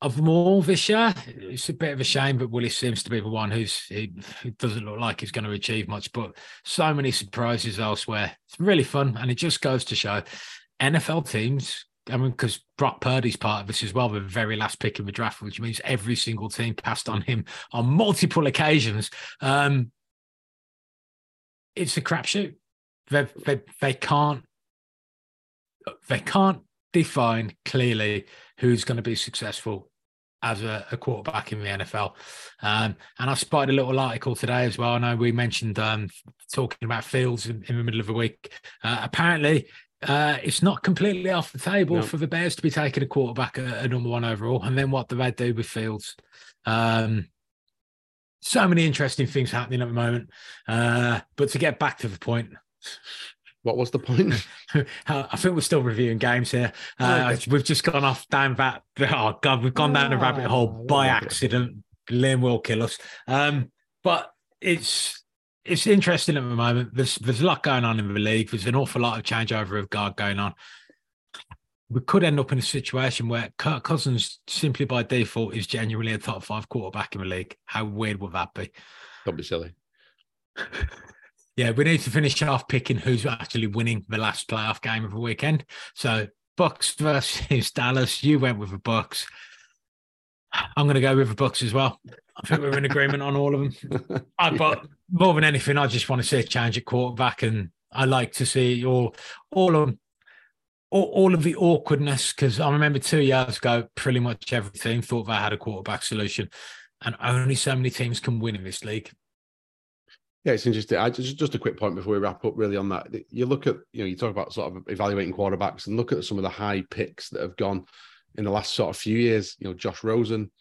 of them all this year, it's a bit of a shame. But Willis seems to be the one who's he, he doesn't look like he's going to achieve much. But so many surprises elsewhere. It's really fun, and it just goes to show NFL teams I mean, because Brock Purdy's part of this as well, the very last pick in the draft, which means every single team passed on him on multiple occasions. Um, it's a crapshoot. They, they, they can't they can't define clearly who's going to be successful as a, a, quarterback in the NFL. Um, and I spotted a little article today as well. I know we mentioned um, talking about Fields in, in, the middle of the week. Uh, apparently, uh, it's not completely off the table no. for the Bears to be taking a quarterback a, a, number one overall. And then what do they do with Fields? Um, so many interesting things happening at the moment. Uh, but to get back to the point, what was the point? I think we're still reviewing games here. Uh, we've just gone off down that. Oh God, we've gone down a rabbit hole ah, by accident. Liam will kill us. Um, but it's it's interesting at the moment. There's there's a lot going on in the league. There's an awful lot of changeover of guard going on. We could end up in a situation where Kirk Cousins, simply by default, is genuinely a top five quarterback in the league. How weird would that be? Don't be silly. yeah, we need to finish off picking who's actually winning the last playoff game of the weekend. So Bucs versus Dallas. You went with the Bucs. I'm going to go with the Bucs as well. I think we're in agreement on all of them. I, but more than anything, I just want to see a change at quarterback, and I like to see all all of all, all of the awkwardness because I remember two years ago, pretty much every team thought they had a quarterback solution, and only so many teams can win in this league. Yeah, it's interesting. I just just a quick point before we wrap up. Really on that, you look at you know you talk about sort of evaluating quarterbacks and look at some of the high picks that have gone in the last sort of few years. You know, Josh Rosen,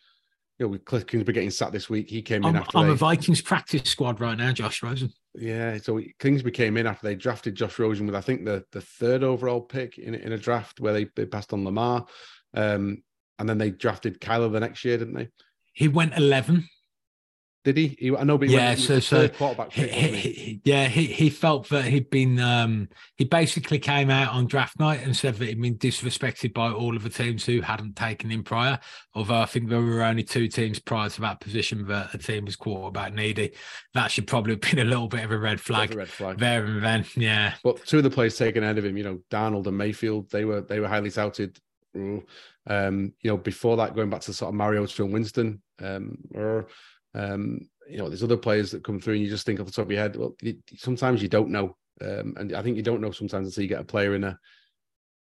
you know, with Cliff Kingsbury getting sat this week, he came in I'm, after I'm they, a Vikings practice squad right now, Josh Rosen. Yeah, so Kingsbury came in after they drafted Josh Rosen with I think the the third overall pick in in a draft where they, they passed on Lamar, um, and then they drafted Kyler the next year, didn't they? He went eleven. Did he? he I know, but yeah. so, so quarterback he, he, yeah, he he felt that he'd been um he basically came out on draft night and said that he'd been disrespected by all of the teams who hadn't taken him prior. Although I think there were only two teams prior to that position that a team was quarterback needy. That should probably have been a little bit of a red flag. A red flag there and then. Yeah. But two of the players taken ahead of him, you know, Darnold and Mayfield, they were they were highly touted. Um, you know, before that, going back to sort of Mario's Phil Winston, um, or um, you know, there's other players that come through, and you just think off the top of your head. Well, sometimes you don't know, um, and I think you don't know sometimes until you get a player in a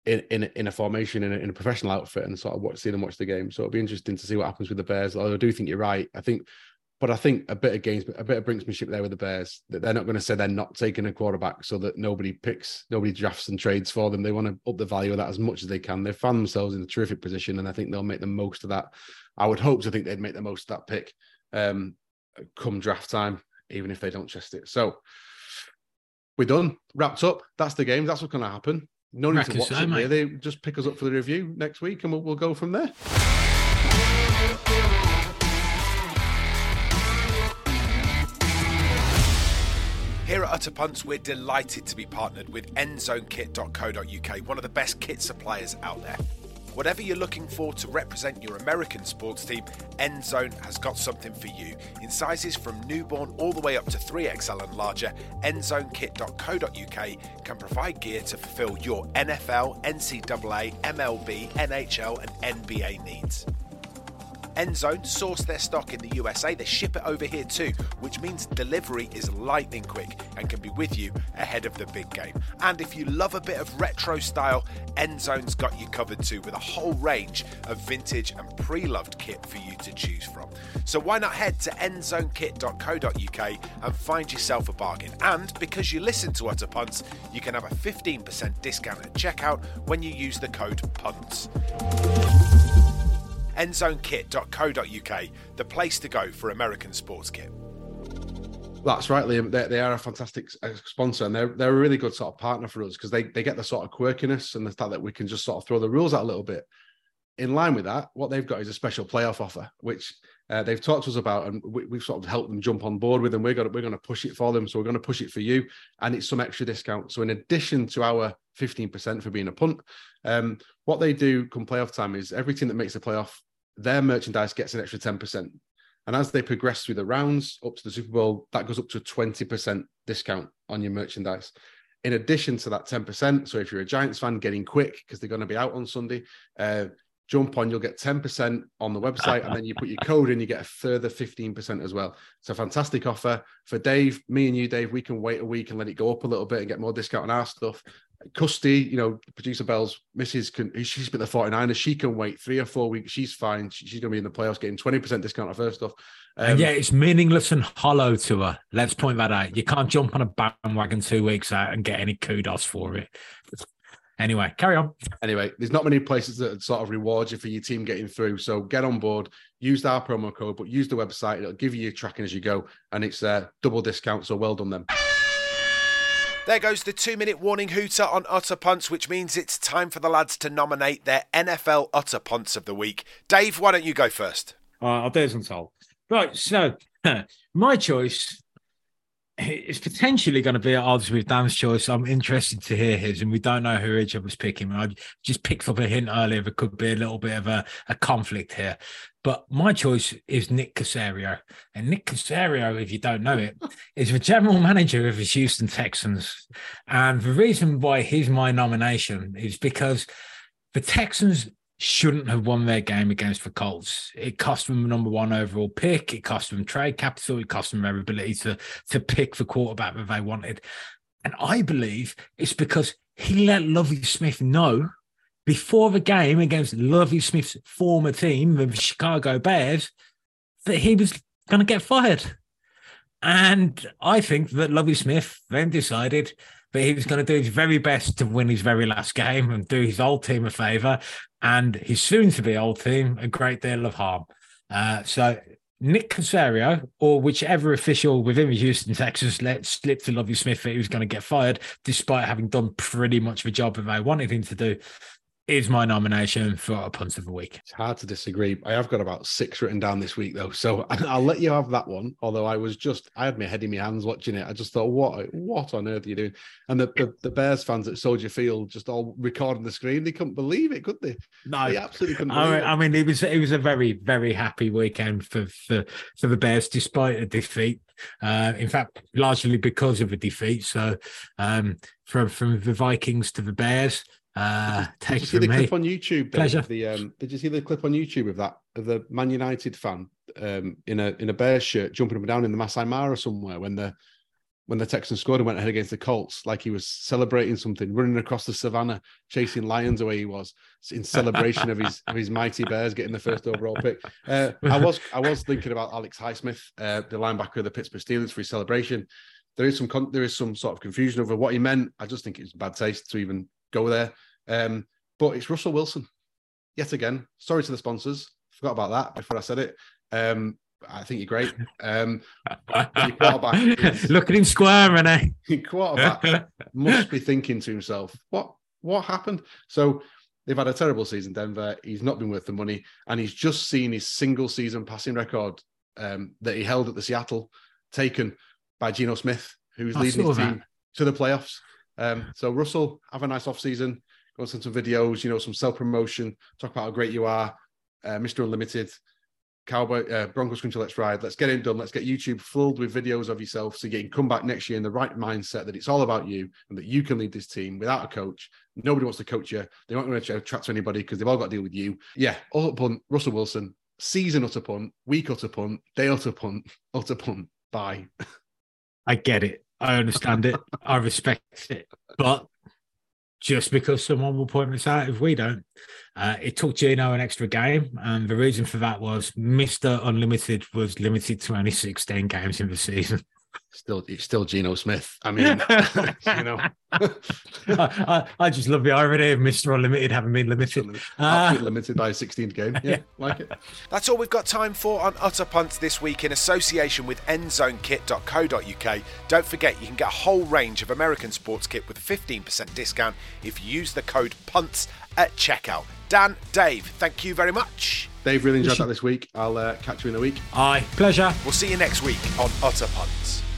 in in, in a formation in a, in a professional outfit and sort of watch see them watch the game. So it'll be interesting to see what happens with the Bears. Although I do think you're right. I think but I think a bit of games, a bit of brinksmanship there with the Bears that they're not going to say they're not taking a quarterback so that nobody picks, nobody drafts and trades for them. They want to up the value of that as much as they can. They've found themselves in a terrific position, and I think they'll make the most of that. I would hope to think they'd make the most of that pick um, come draft time, even if they don't chest it. So we're done, wrapped up. That's the game. That's what's going to happen. No need to watch it. Here. They just pick us up for the review next week, and we'll, we'll go from there. Here at Utter Punts, we're delighted to be partnered with endzonekit.co.uk, one of the best kit suppliers out there. Whatever you're looking for to represent your American sports team, Endzone has got something for you. In sizes from newborn all the way up to 3XL and larger, endzonekit.co.uk can provide gear to fulfill your NFL, NCAA, MLB, NHL, and NBA needs. Endzone source their stock in the USA, they ship it over here too, which means delivery is lightning quick and can be with you ahead of the big game. And if you love a bit of retro style, Endzone's got you covered too with a whole range of vintage and pre loved kit for you to choose from. So why not head to endzonekit.co.uk and find yourself a bargain? And because you listen to Utter Punts, you can have a 15% discount at checkout when you use the code PUNTS endzonekit.co.uk, the place to go for American sports kit. That's right, Liam. They, they are a fantastic uh, sponsor, and they're they're a really good sort of partner for us because they they get the sort of quirkiness and the fact that we can just sort of throw the rules out a little bit. In line with that, what they've got is a special playoff offer, which uh, they've talked to us about, and we, have sort of helped them jump on board with, and we're going we're going to push it for them. So we're going to push it for you, and it's some extra discount. So in addition to our fifteen percent for being a punt, um, what they do come playoff time is everything that makes the playoff their merchandise gets an extra 10%. And as they progress through the rounds up to the Super Bowl, that goes up to a 20% discount on your merchandise. In addition to that 10%, so if you're a Giants fan getting quick because they're going to be out on Sunday, uh, jump on, you'll get 10% on the website, and then you put your code in, you get a further 15% as well. It's a fantastic offer for Dave, me and you, Dave. We can wait a week and let it go up a little bit and get more discount on our stuff. Custy, you know, producer Bell's missus can she's been the 49ers. She can wait three or four weeks. She's fine. she's gonna be in the playoffs getting 20% discount off her stuff. Um, yeah, it's meaningless and hollow to her. Let's point that out. You can't jump on a bandwagon two weeks out and get any kudos for it. Anyway, carry on. Anyway, there's not many places that sort of reward you for your team getting through. So get on board, use our promo code, but use the website. It'll give you your tracking as you go, and it's a uh, double discount. So well done them. There goes the two minute warning hooter on Utter Punts, which means it's time for the lads to nominate their NFL Utter Punts of the week. Dave, why don't you go first? I'll do as I'm told. Right, so my choice is potentially going to be at odds with Dan's choice. I'm interested to hear his, and we don't know who each of us picking. I just picked up a hint earlier. There could be a little bit of a, a conflict here. But my choice is Nick Caserio. And Nick Caserio, if you don't know it, is the general manager of the Houston Texans. And the reason why he's my nomination is because the Texans shouldn't have won their game against the Colts. It cost them the number one overall pick. It cost them trade capital. It cost them their ability to, to pick the quarterback that they wanted. And I believe it's because he let Lovie Smith know before the game against Lovie Smith's former team, the Chicago Bears, that he was going to get fired. And I think that Lovie Smith then decided that he was going to do his very best to win his very last game and do his old team a favour and his soon to be old team a great deal of harm. Uh, so Nick Caserio, or whichever official within the Houston Texans let slip to Lovie Smith that he was going to get fired, despite having done pretty much the job that they wanted him to do is my nomination for a punt of the week. It's hard to disagree. I have got about six written down this week though, so I'll let you have that one. Although I was just, I had my head in my hands watching it. I just thought, what, what on earth are you doing? And the the, the Bears fans at Soldier Field just all recording the screen. They couldn't believe it, could they? No, they absolutely couldn't. I mean, I mean, it was it was a very very happy weekend for for for the Bears, despite a defeat. Uh, in fact, largely because of a defeat. So, um, from from the Vikings to the Bears. Uh, did you see the me. clip on YouTube? Pleasure. The um, did you see the clip on YouTube of that of the Man United fan um, in a in a Bears shirt jumping up and down in the Masai Mara somewhere when the when the Texans scored and went ahead against the Colts, like he was celebrating something, running across the savannah, chasing lions away. He was in celebration of his of his mighty Bears getting the first overall pick. Uh, I was I was thinking about Alex Highsmith, uh, the linebacker of the Pittsburgh Steelers, for his celebration. There is some con- there is some sort of confusion over what he meant. I just think it's bad taste to even go there. Um, but it's Russell Wilson yet again. Sorry to the sponsors, forgot about that before I said it. Um, I think you're great. Um, quarterback is, Look at him squirming, eh? quarterback must be thinking to himself, "What? What happened?" So they've had a terrible season. Denver. He's not been worth the money, and he's just seen his single season passing record um, that he held at the Seattle taken by Geno Smith, who's I leading his team that. to the playoffs. Um, so Russell, have a nice off season. Go send some videos, you know, some self promotion. Talk about how great you are, uh, Mr. Unlimited. Cowboy uh, Broncos Country Let's Ride. Let's get it done. Let's get YouTube filled with videos of yourself so you can come back next year in the right mindset that it's all about you and that you can lead this team without a coach. Nobody wants to coach you. They aren't going to attract to anybody because they've all got to deal with you. Yeah, all punt. Russell Wilson, season utter punt, week utter punt, day utter punt, utter punt. Bye. I get it. I understand it. I respect it. But just because someone will point this out if we don't. Uh, it took Geno an extra game, and the reason for that was Mr. Unlimited was limited to only 16 games in the season. Still, it's still Geno Smith. I mean, you know, I, I, I, just love the irony of Mr. Unlimited having been limited. Uh, limited by a 16th game. Yeah, yeah, like it. That's all we've got time for on Utter Punts this week in association with endzonekit.co.uk. Don't forget, you can get a whole range of American sports kit with a 15% discount if you use the code PUNTS at checkout. Dan, Dave, thank you very much. Dave, really enjoyed that this week. I'll uh, catch you in a week. Aye, pleasure. We'll see you next week on Utter Punts.